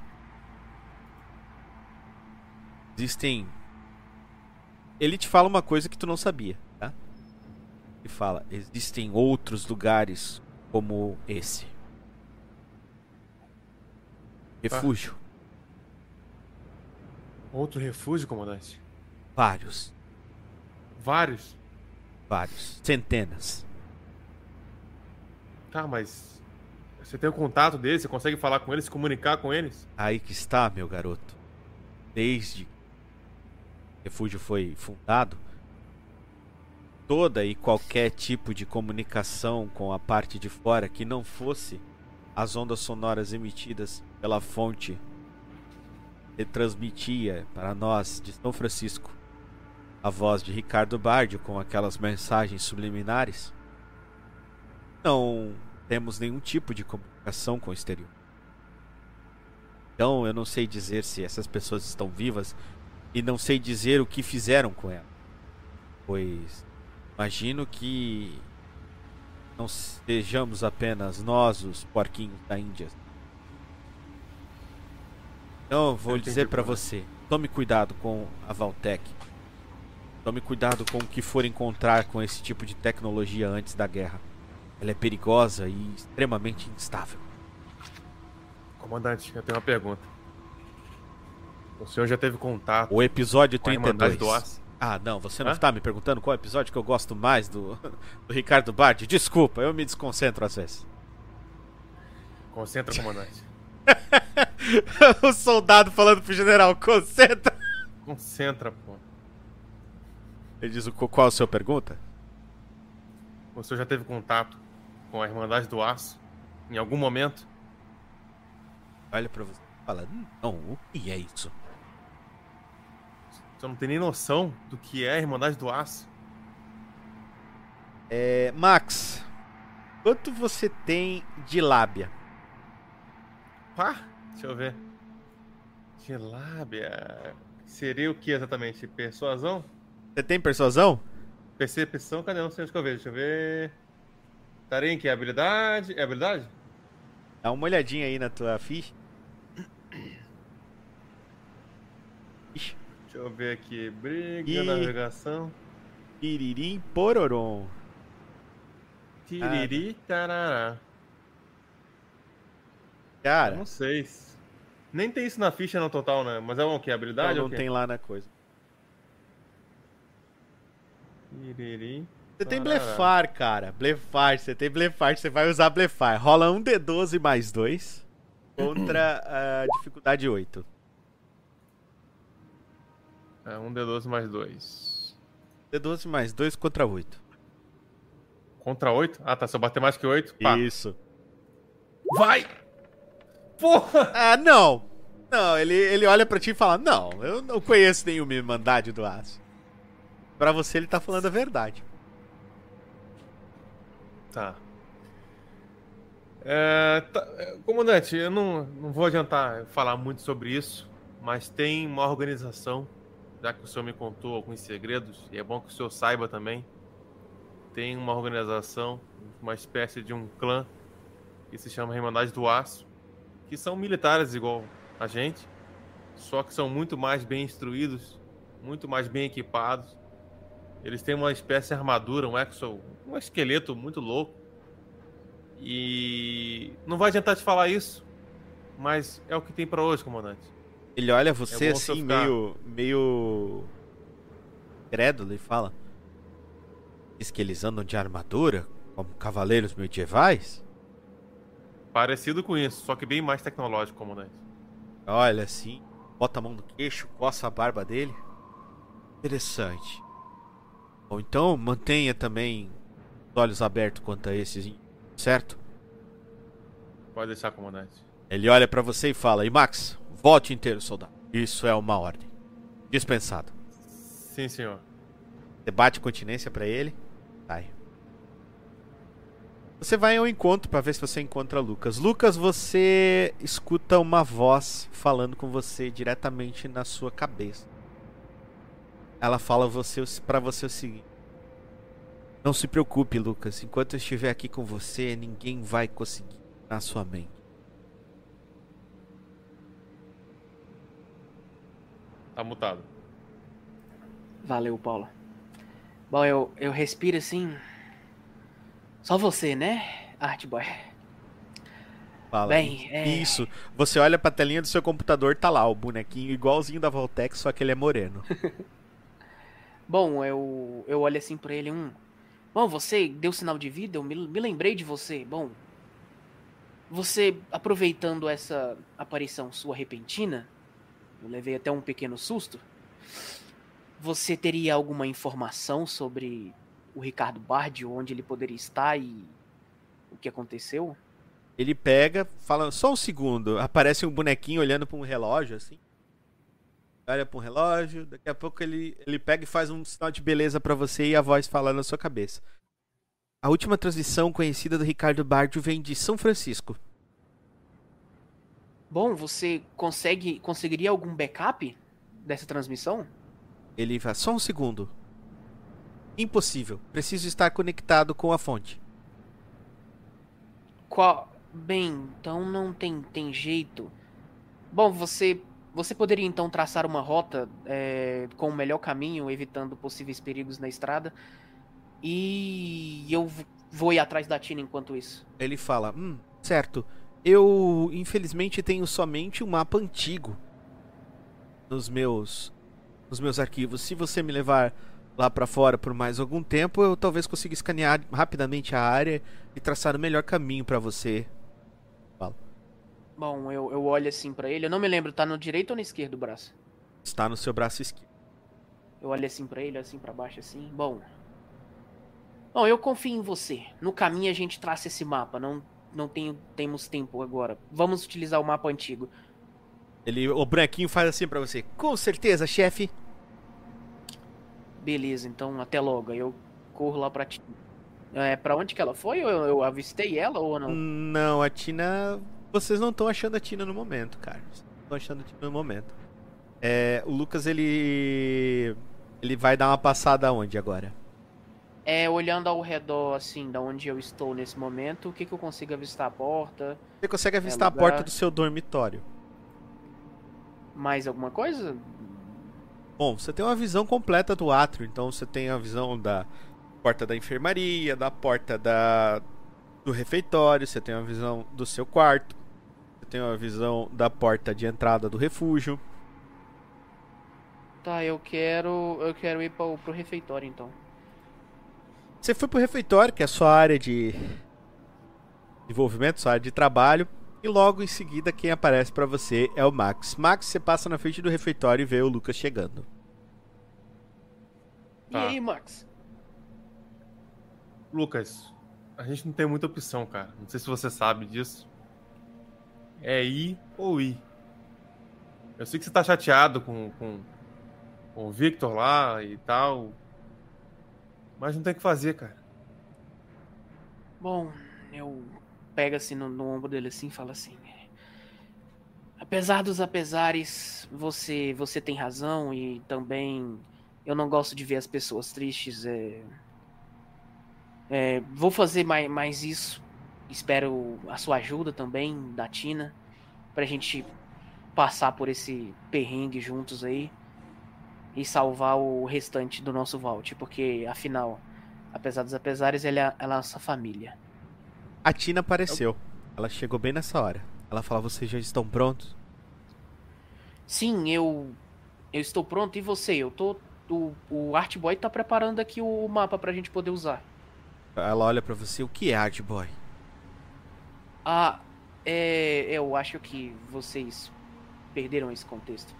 Existem. Ele te fala uma coisa que tu não sabia, tá? Ele fala: existem outros lugares como esse. Refúgio. Outro refúgio, comandante? Vários. Vários? Vários. Centenas. Tá, mas. Você tem o contato deles? Você consegue falar com eles, se comunicar com eles? Aí que está, meu garoto. Desde que o refúgio foi fundado, toda e qualquer tipo de comunicação com a parte de fora que não fosse as ondas sonoras emitidas pela fonte que transmitia para nós de São Francisco a voz de Ricardo Bardio com aquelas mensagens subliminares. Não temos nenhum tipo de comunicação com o exterior. Então eu não sei dizer se essas pessoas estão vivas e não sei dizer o que fizeram com ela. Pois imagino que não sejamos apenas nós os porquinhos da Índia. Então vou dizer para você, tome cuidado com a Valtec. Tome cuidado com o que for encontrar com esse tipo de tecnologia antes da guerra. Ela é perigosa e extremamente instável. Comandante, eu tenho uma pergunta. O senhor já teve contato O episódio com a Irmandade 32. do Aço? Ah, não, você não está me perguntando qual episódio que eu gosto mais do, <laughs> do Ricardo Bardi? Desculpa, eu me desconcentro às vezes. Concentra, comandante. <laughs> o soldado falando pro general, concentra. Concentra, pô. Ele diz o qual a sua pergunta? O senhor já teve contato com a Irmandade do Aço? Em algum momento? Olha pra você e fala, não, o que é isso? Senhor não tem nem noção do que é a Irmandade do Aço? É, Max, quanto você tem de lábia? Pá, deixa eu ver. De lábia. Seria o que exatamente? Persuasão? Você tem persuasão? Percepção? Cadê? Não sei onde que eu vejo. Deixa eu ver. Estaria em que? Habilidade? É habilidade? Dá uma olhadinha aí na tua ficha. Deixa eu ver aqui. Briga, Ih. navegação. piririm pororom. Tiriri, tarará. Cara, Não sei. Nem tem isso na ficha no total, né? Mas é o que? Habilidade não, ou não tem lá na coisa. Tiriri. Você tem Tarará. blefar, cara. Blefar, você tem blefar, você vai usar blefar. Rola um D12 mais 2 contra a dificuldade 8. É, um D12 mais dois. D12 mais 2 contra 8. Contra 8? Ah, tá. Se eu bater mais que 8, pá. Isso. Vai! Porra! Ah, não. Não, ele, ele olha pra ti e fala: Não, eu não conheço nenhuma Irmandade do Aço. Pra você, ele tá falando a verdade. Tá. É, tá, é, comandante, eu não, não vou adiantar falar muito sobre isso, mas tem uma organização, já que o senhor me contou alguns segredos, e é bom que o senhor saiba também. Tem uma organização, uma espécie de um clã, que se chama Irmandade do Aço, que são militares igual a gente, só que são muito mais bem instruídos, muito mais bem equipados. Eles têm uma espécie de armadura, um exo, um esqueleto muito louco. E não vai adiantar te falar isso, mas é o que tem pra hoje, comandante. Ele olha você É assim, ficar- meio. meio. crédulo e fala: Diz que eles andam de armadura? Como cavaleiros medievais? Parecido com isso, só que bem mais tecnológico, comandante. Olha assim, bota a mão no queixo, coça a barba dele. Interessante. Bom, então mantenha também os olhos abertos quanto a esses, certo? Pode deixar, comandante. Ele olha pra você e fala: E Max, volte inteiro, soldado. Isso é uma ordem. Dispensado. Sim, senhor. Você bate continência pra ele. Sai. Você vai ao encontro pra ver se você encontra Lucas. Lucas, você escuta uma voz falando com você diretamente na sua cabeça. Ela fala você, pra você o seguinte: Não se preocupe, Lucas. Enquanto eu estiver aqui com você, ninguém vai conseguir na sua mente. Tá mutado. Valeu, Paulo. Bom, eu, eu respiro assim. Só você, né, Artboy? Fala. Bem, é- Isso. Você olha pra telinha do seu computador, tá lá o bonequinho igualzinho da Voltex, só que ele é moreno. <laughs> Bom, eu, eu olho assim pra ele, um. Bom, você deu sinal de vida, eu me, me lembrei de você. Bom, você aproveitando essa aparição sua repentina, eu levei até um pequeno susto. Você teria alguma informação sobre o Ricardo Bardi, onde ele poderia estar e o que aconteceu? Ele pega, fala, só um segundo. Aparece um bonequinho olhando pra um relógio, assim. Olha pra um relógio, daqui a pouco ele, ele pega e faz um sinal de beleza pra você e a voz fala na sua cabeça. A última transmissão conhecida do Ricardo Bardio vem de São Francisco. Bom, você consegue conseguiria algum backup dessa transmissão? Ele fala, só um segundo. Impossível. Preciso estar conectado com a fonte. Qual? Bem, então não tem, tem jeito. Bom, você você poderia então traçar uma rota é, com o melhor caminho, evitando possíveis perigos na estrada. E eu vou ir atrás da Tina enquanto isso. Ele fala: Hum, certo. Eu, infelizmente, tenho somente um mapa antigo nos meus nos meus arquivos. Se você me levar lá pra fora por mais algum tempo, eu talvez consiga escanear rapidamente a área e traçar o melhor caminho pra você. Bom, eu, eu olho assim pra ele. Eu não me lembro, tá no direito ou no esquerdo o braço? Está no seu braço esquerdo. Eu olho assim pra ele, assim pra baixo, assim. Bom. Bom, eu confio em você. No caminho a gente traça esse mapa. Não, não tenho, temos tempo agora. Vamos utilizar o mapa antigo. Ele, o bonequinho faz assim pra você. Com certeza, chefe. Beleza, então até logo. Eu corro lá pra Tina. É, pra onde que ela foi? Eu, eu avistei ela ou não? Não, a Tina. Vocês não estão achando a Tina no momento, cara. Vocês não estão achando a Tina no momento. É, o Lucas, ele. Ele vai dar uma passada onde agora? É, olhando ao redor, assim, da onde eu estou nesse momento, o que, que eu consigo avistar a porta? Você consegue avistar a lugar- porta do seu dormitório. Mais alguma coisa? Bom, você tem uma visão completa do átrio, então você tem a visão da porta da enfermaria, da porta da do refeitório, você tem uma visão do seu quarto, você tem uma visão da porta de entrada do refúgio. Tá, eu quero. Eu quero ir pro, pro refeitório então. Você foi pro refeitório, que é a sua área de desenvolvimento, sua área de trabalho, e logo em seguida quem aparece pra você é o Max. Max, você passa na frente do refeitório e vê o Lucas chegando. Tá. E aí, Max? Lucas, a gente não tem muita opção, cara. Não sei se você sabe disso. É ir ou ir. Eu sei que você tá chateado com, com, com o Victor lá e tal. Mas não tem o que fazer, cara. Bom, eu pego assim no, no ombro dele assim e falo assim. Apesar dos apesares, você você tem razão e também eu não gosto de ver as pessoas tristes. É, é, vou fazer mais, mais isso. Espero a sua ajuda também, da Tina, pra gente passar por esse perrengue juntos aí e salvar o restante do nosso vault, porque afinal, apesar dos apesares, ele é, ela é a nossa família. A Tina apareceu. Ela chegou bem nessa hora. Ela fala: Vocês já estão prontos? Sim, eu eu estou pronto e você? Eu tô o, o Art Boy tá preparando aqui o mapa pra gente poder usar. Ela olha pra você, o que é Art Boy? Ah, é, eu acho que vocês perderam esse contexto.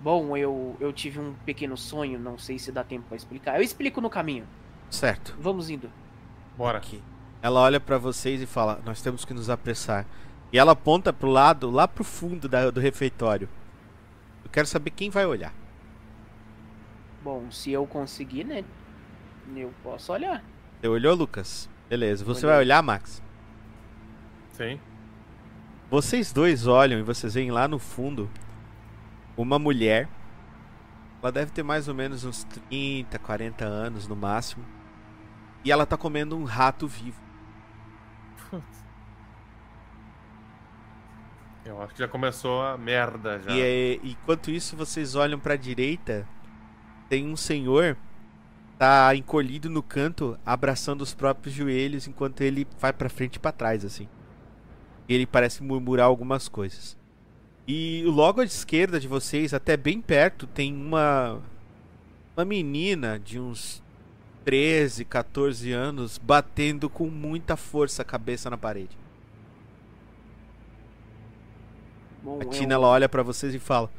Bom, eu, eu tive um pequeno sonho, não sei se dá tempo pra explicar. Eu explico no caminho. Certo. Vamos indo. Bora. Aqui. Ela olha pra vocês e fala: Nós temos que nos apressar. E ela aponta pro lado, lá pro fundo da- do refeitório. Eu quero saber quem vai olhar. Bom, se eu conseguir, né? Eu posso olhar. Você olhou, Lucas? Beleza. Você Olhei. vai olhar, Max? Sim. Vocês dois olham e vocês veem lá no fundo uma mulher. Ela deve ter mais ou menos uns 30, 40 anos no máximo. E ela tá comendo um rato vivo. <laughs> Eu acho que já começou a merda já. E é, enquanto isso, vocês olham pra direita, tem um senhor tá encolhido no canto, abraçando os próprios joelhos, enquanto ele vai pra frente e pra trás assim. E ele parece murmurar algumas coisas. E logo à esquerda de vocês, até bem perto, tem uma uma menina de uns 13, 14 anos batendo com muita força a cabeça na parede. Bom, A eu- Tina ela olha pra vocês e fala: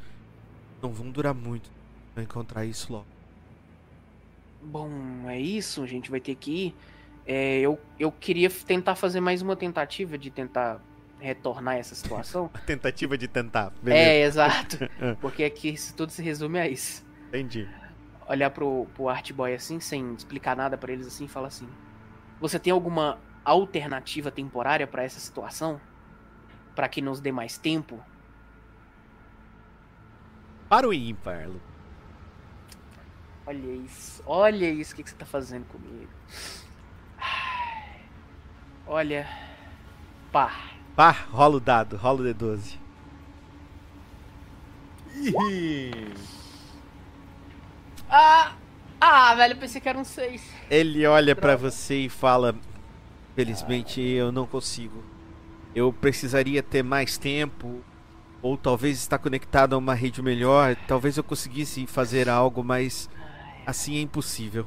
Não vão durar muito pra encontrar isso logo. Bom, é isso, a gente vai ter que ir. É, eu, eu queria tentar fazer mais uma tentativa de tentar retornar essa situação. A <laughs> tentativa de tentar. é, exato. <laughs> Porque aqui isso tudo se resume a isso. Entendi. Olhar pro, pro Art Boy assim, sem explicar nada pra eles assim, e fala assim: Você tem alguma alternativa temporária pra essa situação? Pra que nos dê mais tempo? Para o ímpar, Lu. Olha isso, olha isso, o que, que você tá fazendo comigo? Olha. Pá. Pá, rola o dado, rola o D12. Ih, Ah! Ah, velho, eu pensei que era um 6. Ele olha pra Droga. você e fala: Felizmente eu não consigo. Eu precisaria ter mais tempo. Ou talvez estar conectado a uma rede melhor. Talvez eu conseguisse fazer algo, mas assim é impossível.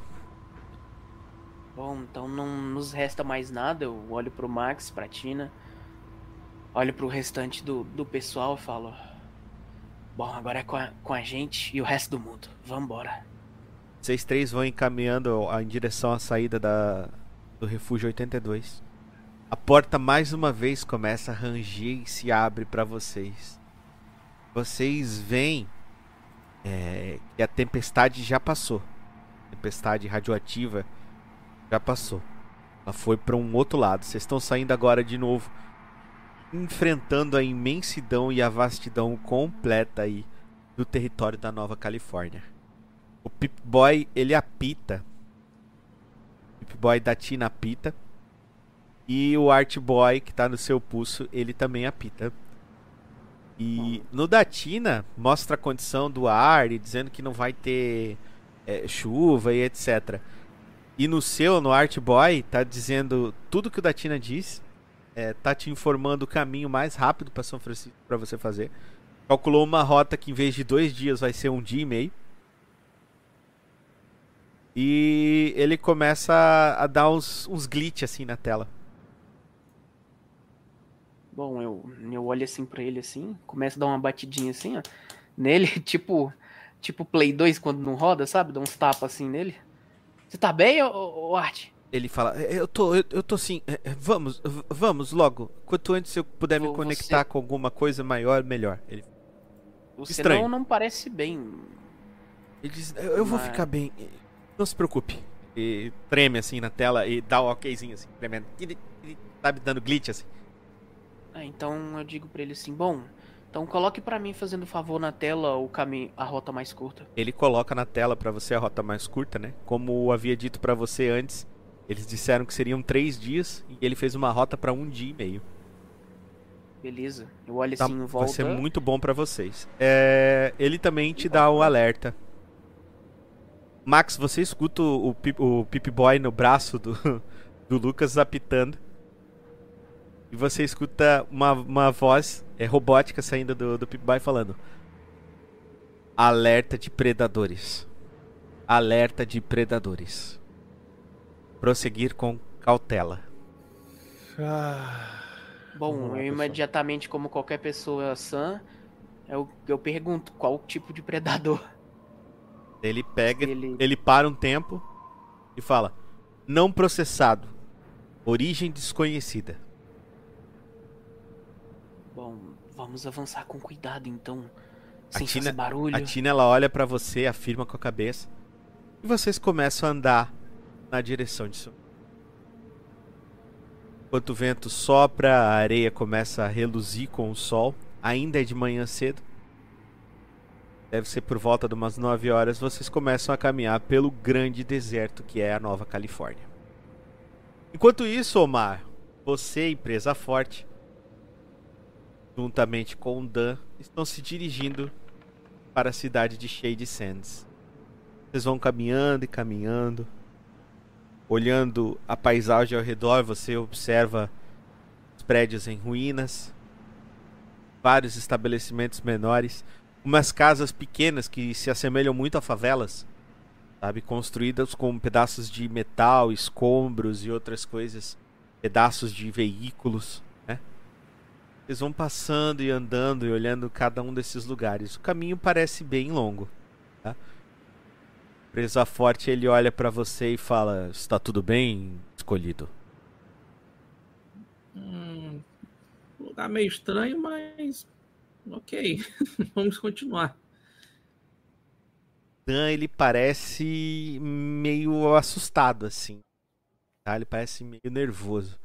Bom, então não nos resta mais nada. Eu olho pro Max, pra Tina. Olho pro restante do, do pessoal e falo: Bom, agora é com a, com a gente e o resto do mundo. Vambora. Vocês três vão encaminhando em direção à saída da, do refúgio 82. A porta mais uma vez começa a ranger e se abre para vocês. Vocês veem é, que a tempestade já passou. A tempestade radioativa já passou. Ela foi para um outro lado. Vocês estão saindo agora de novo, enfrentando a imensidão e a vastidão completa aí do território da Nova Califórnia. O Pip Boy, ele apita. O Pip Boy da Tina apita. E o Art Boy, que tá no seu pulso, ele também apita. E no da Tina, mostra a condição do ar e dizendo que não vai ter é, chuva e etc. E no seu, no Art Boy, tá dizendo tudo que o da Tina diz. É, tá te informando o caminho mais rápido para São Francisco para você fazer. Calculou uma rota que em vez de dois dias vai ser um dia e meio. E ele começa a, dar uns, uns glitch assim na tela. Bom, eu, eu olho assim pra ele assim, começo a dar uma batidinha assim, ó. Nele, <laughs> tipo. Tipo Play 2 quando não roda, sabe? Dá uns tapas assim nele. Você tá bem, ô, ô, ô Art? Ele fala: "É, Eu tô, eu, eu tô sim. é, é, Vamos, vamos logo. Quanto antes eu puder me conectar você- com alguma coisa maior, melhor. Ele, Você Estranho. não, não parece bem. ele diz: Eu, eu vou Mas- ficar bem. Não se preocupe. E treme assim na tela e dá um okzinho assim, tremendo. Sabe, dando glitch assim. Ah, então eu digo pra ele assim, bom, então coloque pra mim fazendo favor na tela o caminho, a rota mais curta. Ele coloca na tela pra você a rota mais curta, né? Como eu havia dito pra você antes, eles disseram que seriam três dias e ele fez uma rota pra um dia e meio. Beleza. Eu olho Tá- assim em vai volta. ser muito bom pra vocês. É, ele também te dá o alerta. Max, você escuta o, o Pip Boy no braço do, <laughs> do Lucas apitando. E você escuta uma, uma voz é, robótica saindo do, do Pip Boy falando: Alerta de predadores. Alerta de predadores. Prosseguir com cautela. Ah, Bom, eu pessoal. imediatamente, como qualquer pessoa sã, eu, eu pergunto qual tipo de predador Ele pega, ele. ele para um tempo e fala: Não processado. Origem desconhecida. Bom, vamos avançar com cuidado então. Sem Tina- fazer barulho. A Tina ela olha pra você, afirma com a cabeça. E vocês começam a andar na direção disso. Enquanto o vento sopra, a areia começa a reluzir com o sol. Ainda é de manhã cedo. Deve ser por volta de umas 9 horas. Vocês começam a caminhar pelo grande deserto que é a Nova Califórnia. Enquanto isso, Omar, você e Presa Forte, juntamente com o Dan, estão se dirigindo para a cidade de Shade Sands. Vocês vão caminhando e caminhando. Olhando a paisagem ao redor, você observa os prédios em ruínas, vários estabelecimentos menores, umas casas pequenas que se assemelham muito a favelas, sabe, construídas com pedaços de metal, escombros e outras coisas, pedaços de veículos, né? Vocês vão passando e andando e olhando cada um desses lugares. O caminho parece bem longo. Tá? Presa forte, ele olha pra você e fala: Está tudo bem, escolhido? Hum, lugar meio estranho, mas ok. <laughs> Vamos continuar. Dan, ele parece meio assustado assim. Tá? Ele parece meio nervoso.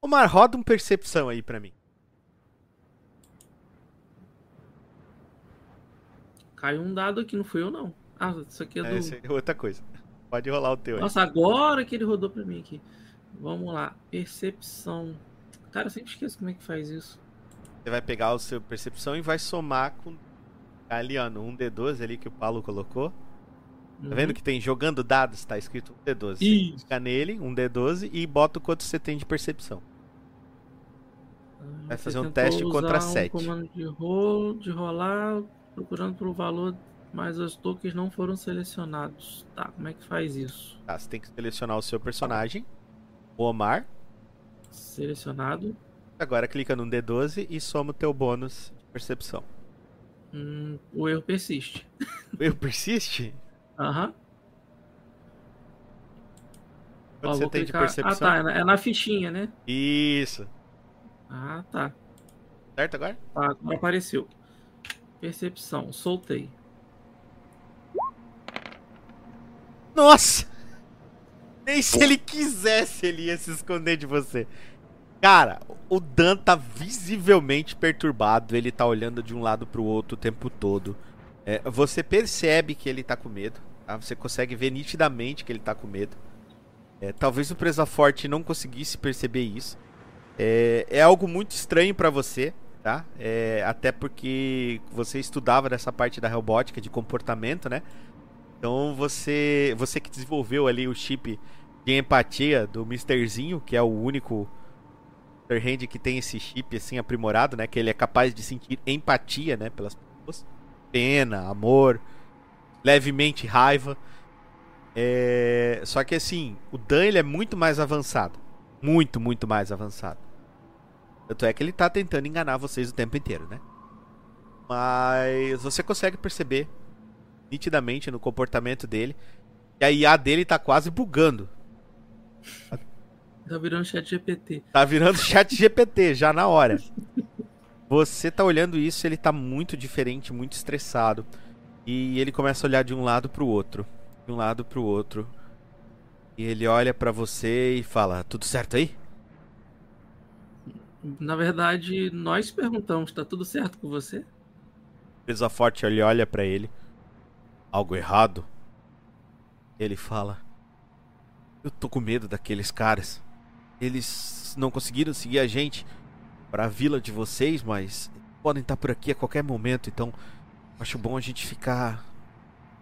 Omar, roda um percepção aí pra mim. Caiu um dado aqui, não fui eu não. Ah, isso aqui é do. É, essa é outra coisa. Pode rolar o teu aí. Nossa, agora que ele rodou pra mim aqui. Vamos lá. Percepção. Cara, eu sempre esqueço como é que faz isso. Você vai pegar o seu percepção e vai somar com ali, ó, no 1D12 ali que o Paulo colocou. Tá vendo que tem jogando dados, tá escrito 1D12. Você Isso. clica nele, um D12, e bota o quanto você tem de percepção. Ah, vai você fazer um teste contra um sete. comando de rolo, de rolar, procurando pelo valor, mas os tokens não foram selecionados. Tá, como é que faz isso? Tá, você tem que selecionar o seu personagem, o Omar. Selecionado. Agora clica no D12 e soma o teu bônus de percepção. Hum, o erro persiste. O erro persiste? Aham. Quanto Ó, você tem clicar- de percepção? Ah, tá. É na, é na fichinha, né? Isso. Ah, tá. Certo agora? Tá, agora apareceu. Percepção. Soltei. Nossa! Nem se ele quisesse ele ia se esconder de você. Cara, o Dan tá visivelmente perturbado, ele tá olhando de um lado pro outro o tempo todo. É, você percebe que ele tá com medo, tá? Você consegue ver nitidamente que ele tá com medo. É, talvez o Presa Forte não conseguisse perceber isso. É, é algo muito estranho pra você, tá? É, até porque você estudava dessa parte da robótica de comportamento, né? Então você, você que desenvolveu ali o chip de empatia do Misterzinho, que é o único. Hand que tem esse chip assim aprimorado, né? Que ele é capaz de sentir empatia, né? Pelas pessoas. Pena, amor, levemente raiva. É... Só que assim, o Dan ele é muito mais avançado. Muito, muito mais avançado. Tanto é que ele tá tentando enganar vocês o tempo inteiro, né? Mas você consegue perceber nitidamente no comportamento dele que a IA dele tá quase bugando. Tá virando chat GPT. Tá virando <laughs> chat GPT já na hora. Você tá olhando isso, ele tá muito diferente, muito estressado. E ele começa a olhar de um lado pro outro, de um lado pro outro. E ele olha pra você e fala: "Tudo certo aí?" Na verdade, nós perguntamos, tá tudo certo com você? Presa forte ele olha pra ele. Algo errado? Ele fala: Eu tô com medo daqueles caras. Eles não conseguiram seguir a gente pra vila de vocês, mas podem estar por aqui a qualquer momento, então acho bom a gente ficar,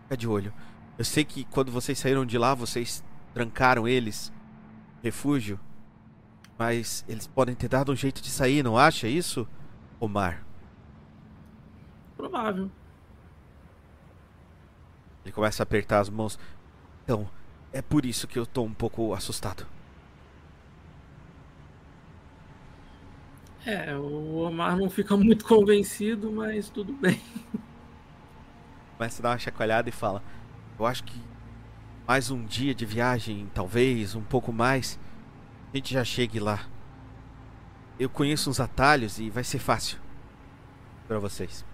ficar de olho. Eu sei que quando vocês saíram de lá, vocês trancaram eles refúgio, mas eles podem ter dado um jeito de sair, não acha isso, Omar? Provável. Ele começa a apertar as mãos. Então, é por isso que eu tô um pouco assustado. É, o Omar não fica muito convencido, mas tudo bem. Começa a dar uma chacoalhada e fala: Eu acho que mais um dia de viagem, talvez, um pouco mais, a gente já chegue lá. Eu conheço uns atalhos e vai ser fácil para vocês.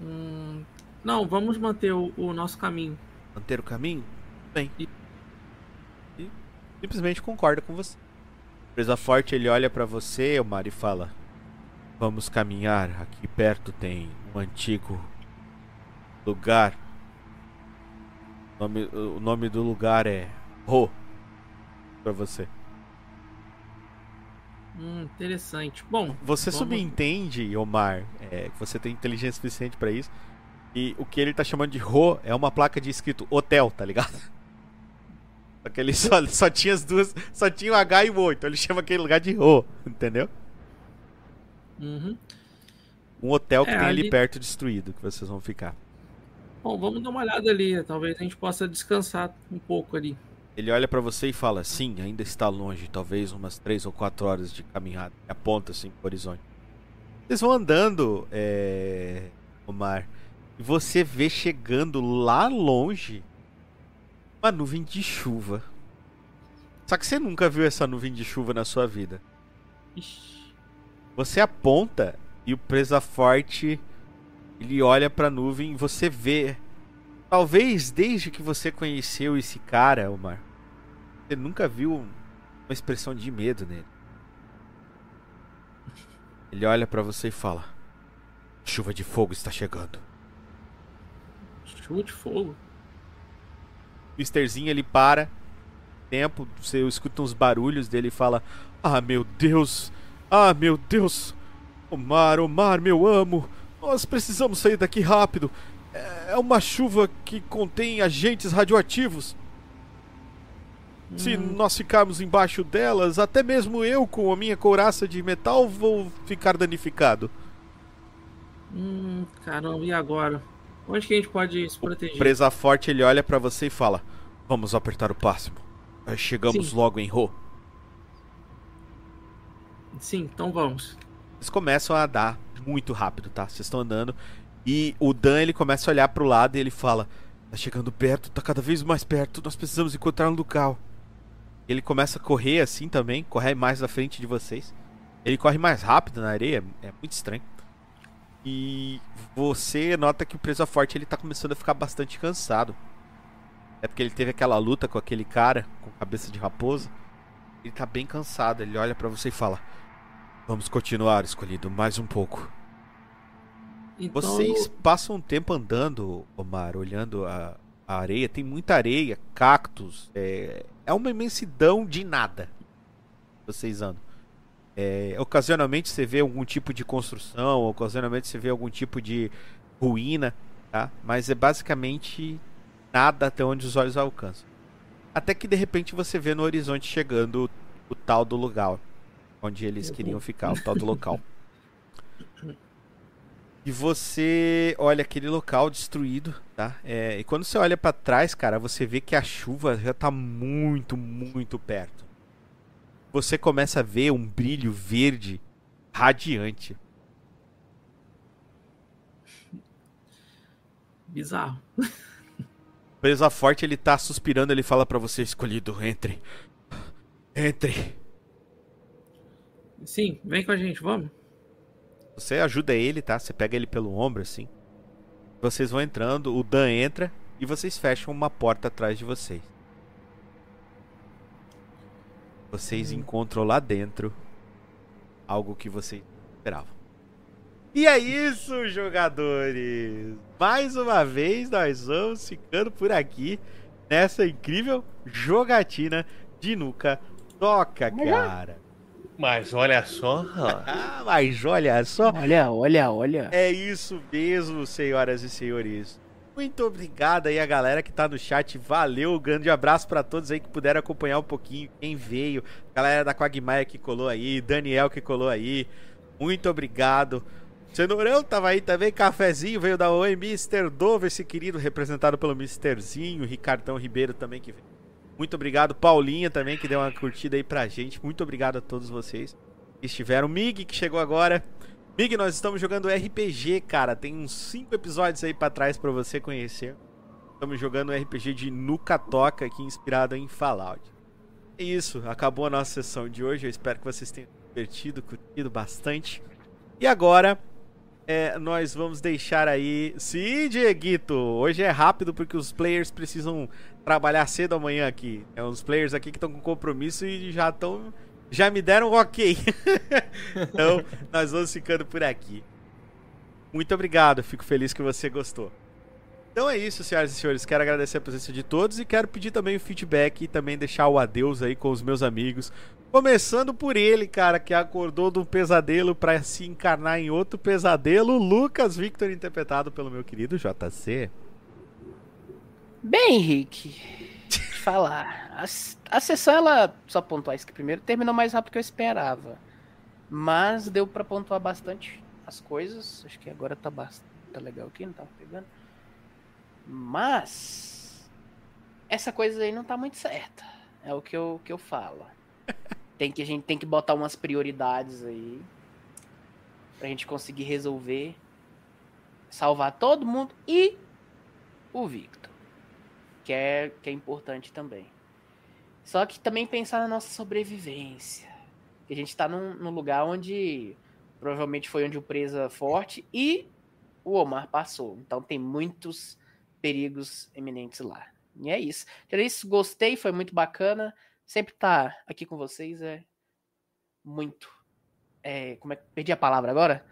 Hum, não, vamos manter o, o, nosso caminho. Manter o caminho? Bem. E, e simplesmente concorda com você. Presa forte, ele olha para você, Omar, e fala: Vamos caminhar. Aqui perto tem um antigo lugar. O nome, o nome do lugar é Ro. Para você. Hum, interessante. Bom, você vamos... subentende, Omar, é, que você tem inteligência suficiente para isso. E o que ele tá chamando de Ro é uma placa de escrito hotel, tá ligado? Só que ele só, só tinha as duas. Só tinha o H e o O, então ele chama aquele lugar de Ro, entendeu? Uhum. Um hotel que é, tem ali... ali perto destruído que vocês vão ficar. Bom, vamos dar uma olhada ali. Talvez a gente possa descansar um pouco ali. Ele olha para você e fala: Sim, ainda está longe, talvez umas três ou quatro horas de caminhada. Aponta assim pro horizonte. Vocês vão andando, é... Omar, e você vê chegando lá longe uma nuvem de chuva. Só que você nunca viu essa nuvem de chuva na sua vida. Você aponta e o presa forte ele olha para a nuvem e você vê. Talvez desde que você conheceu esse cara, Omar, você nunca viu uma expressão de medo nele. Ele olha para você e fala: Chuva de fogo está chegando. Chuva de fogo? Misterzinho ele para. Tempo, você escuta uns barulhos dele e fala: Ah, meu Deus! Ah, meu Deus! Omar, Omar, meu amo! Nós precisamos sair daqui rápido. É uma chuva que contém agentes radioativos. Se hum. nós ficarmos embaixo delas, até mesmo eu com a minha couraça de metal vou ficar danificado. Hum, caramba, e agora? Onde que a gente pode se proteger? O presa forte ele olha para você e fala: Vamos apertar o pássimo. chegamos Sim. logo em Ro. Sim, então vamos. Eles começam a dar muito rápido, tá? Vocês estão andando e o Dan ele começa a olhar pro lado e ele fala: Tá chegando perto, tá cada vez mais perto, nós precisamos encontrar um local. Ele começa a correr assim também, correr mais à frente de vocês. Ele corre mais rápido na areia, é muito estranho. E você nota que o Presa Forte ele tá começando a ficar bastante cansado. É porque ele teve aquela luta com aquele cara com cabeça de raposa. Ele tá bem cansado, ele olha para você e fala: "Vamos continuar, escolhido, mais um pouco." Então... Vocês passam um tempo andando, Omar, olhando a, a areia. Tem muita areia, cactos, é, é uma imensidão de nada. Vocês andam. É, ocasionalmente você vê algum tipo de construção, ocasionalmente você vê algum tipo de ruína, tá? Mas é basicamente nada até onde os olhos alcançam. Até que de repente você vê no horizonte chegando o, o tal do lugar onde eles queriam ficar, o tal do local. <laughs> E você olha aquele local destruído, tá? É, e quando você olha para trás, cara, você vê que a chuva já tá muito, muito perto. Você começa a ver um brilho verde radiante. Bizarro. Presa forte, ele tá suspirando, ele fala para você, escolhido, entre. Entre. Sim, vem com a gente, vamos. Você ajuda ele, tá? Você pega ele pelo ombro assim. Vocês vão entrando, o Dan entra e vocês fecham uma porta atrás de vocês. Vocês hum. encontram lá dentro algo que vocês esperavam. E é isso, jogadores! Mais uma vez nós vamos ficando por aqui nessa incrível jogatina de Nuca Toca, cara. Mas olha só. <laughs> Ah, mas olha só. Olha, olha, olha. É isso mesmo, senhoras e senhores. Muito obrigado aí a galera que tá no chat. Valeu, um grande abraço para todos aí que puderam acompanhar um pouquinho. Quem veio, galera da Quagmire que colou aí, Daniel que colou aí. Muito obrigado. Cenourão tava aí também, cafezinho veio da Oi, Mr. Dove, esse querido representado pelo Misterzinho, Ricardão Ribeiro também que veio. Muito obrigado, Paulinha também, que deu uma curtida aí pra gente. Muito obrigado a todos vocês. estiveram. Mig, que chegou agora. Mig, nós estamos jogando RPG, cara. Tem uns 5 episódios aí pra trás pra você conhecer. Estamos jogando RPG de Nuka Toca aqui, inspirado em Fallout. É isso, acabou a nossa sessão de hoje. Eu espero que vocês tenham divertido, curtido bastante. E agora, é, nós vamos deixar aí. Sim, Dieguito! Hoje é rápido porque os players precisam trabalhar cedo amanhã aqui. É uns players aqui que estão com compromisso e já estão. Já me deram um ok. <laughs> então, nós vamos ficando por aqui. Muito obrigado, fico feliz que você gostou. Então é isso, senhoras e senhores. Quero agradecer a presença de todos e quero pedir também o feedback e também deixar o adeus aí com os meus amigos. Começando por ele, cara, que acordou de um pesadelo para se encarnar em outro pesadelo, Lucas Victor, interpretado pelo meu querido JC. Bem, Henrique, falar. A, a sessão, ela, só pontuar isso que primeiro, terminou mais rápido do que eu esperava. Mas deu para pontuar bastante as coisas. Acho que agora tá, bastante, tá legal aqui, não tava pegando. Mas essa coisa aí não tá muito certa. É o que eu, que eu falo. <laughs> Tem que, a gente tem que botar umas prioridades aí pra gente conseguir resolver, salvar todo mundo e o Victor, que é, que é importante também. Só que também pensar na nossa sobrevivência. Que a gente tá num, num lugar onde provavelmente foi onde o presa forte e o Omar passou. Então tem muitos perigos eminentes lá. E é isso. Era isso, gostei, foi muito bacana. Sempre estar tá aqui com vocês é muito. É, como é que. Perdi a palavra agora?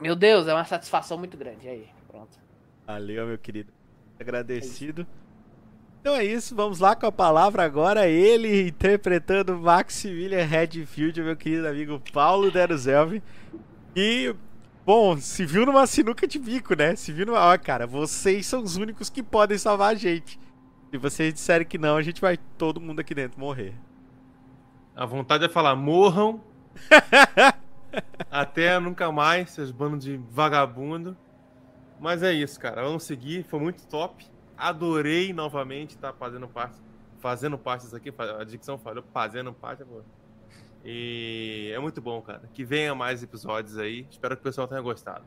Meu Deus, é uma satisfação muito grande. Aí, pronto. Valeu, meu querido. Agradecido. É então é isso, vamos lá com a palavra agora. Ele interpretando Maximilian Redfield, meu querido amigo Paulo Deruzelvi. E Bom, se viu numa sinuca de bico, né? Se viu numa. Ó, cara, vocês são os únicos que podem salvar a gente. Se vocês disserem que não, a gente vai todo mundo aqui dentro morrer. A vontade é falar, morram. <laughs> até nunca mais, seus bandos de vagabundo. Mas é isso, cara. Vamos seguir. Foi muito top. Adorei novamente estar tá fazendo parte. Fazendo parte disso aqui. A dicção falou, fazendo parte, amor. E é muito bom, cara. Que venha mais episódios aí. Espero que o pessoal tenha gostado.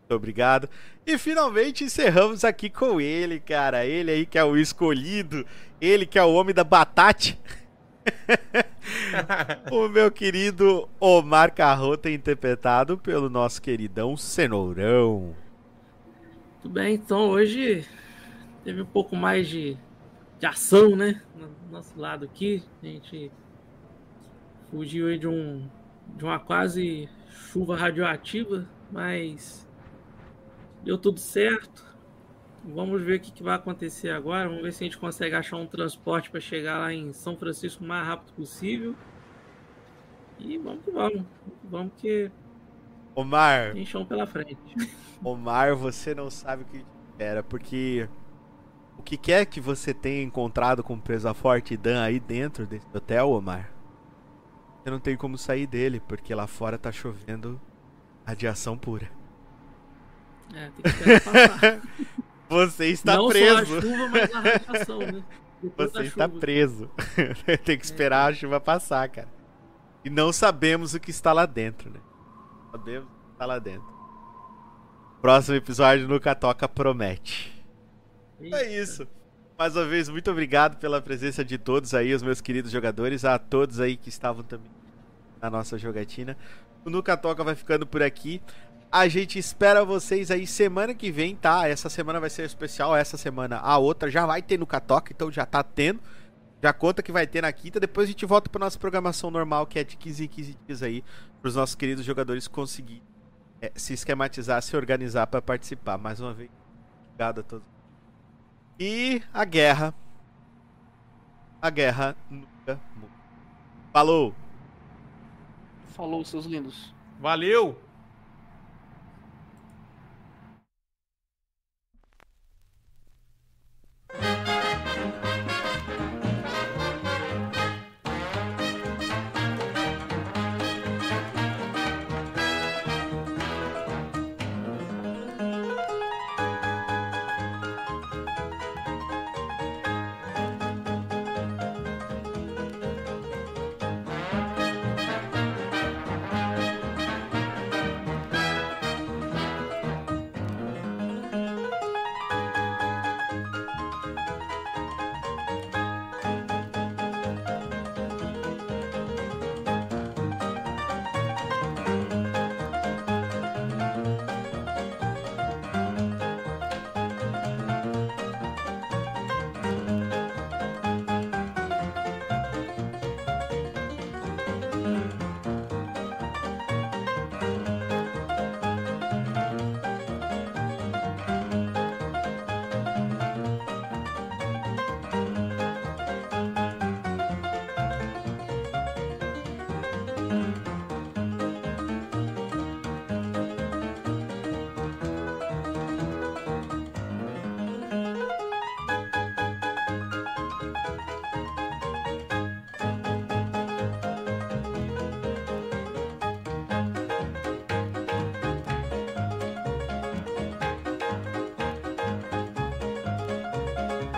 Muito obrigado. E finalmente encerramos aqui com ele, cara. Ele aí que é o escolhido. Ele que é o homem da batata. <laughs> o meu querido Omar Carrota, interpretado pelo nosso queridão Cenourão. Tudo bem, então hoje teve um pouco mais de, de ação, né? No nosso lado aqui. A gente fugiu de um de uma quase chuva radioativa, mas deu tudo certo. Vamos ver o que, que vai acontecer agora. Vamos ver se a gente consegue achar um transporte para chegar lá em São Francisco o mais rápido possível. E vamos que vamos. Vamos que. Omar. Tem pela frente. Omar, você não sabe o que era, porque o que quer que você tenha encontrado com Presa Forte e Dan aí dentro desse hotel, Omar, você não tem como sair dele, porque lá fora tá chovendo radiação pura. É, tem que passar. <laughs> Você está não preso. Só a chuva, mas a radiação, né? Você está preso. <laughs> tem que esperar é. a chuva passar, cara. E não sabemos o que está lá dentro, né? Sabemos o que está lá dentro. Próximo episódio no Catoca promete. Eita. É isso. Mais uma vez, muito obrigado pela presença de todos aí, os meus queridos jogadores, a todos aí que estavam também na nossa jogatina. O Nuca Toca vai ficando por aqui. A gente espera vocês aí semana que vem, tá? Essa semana vai ser especial, essa semana a outra já vai ter no Toca, então já tá tendo. Já conta que vai ter na quinta, depois a gente volta para nossa programação normal, que é de 15 em 15 dias aí, para os nossos queridos jogadores conseguirem é, se esquematizar, se organizar para participar. Mais uma vez, obrigado a todos. E a guerra. A guerra nunca Falou! Falou, seus lindos. Valeu!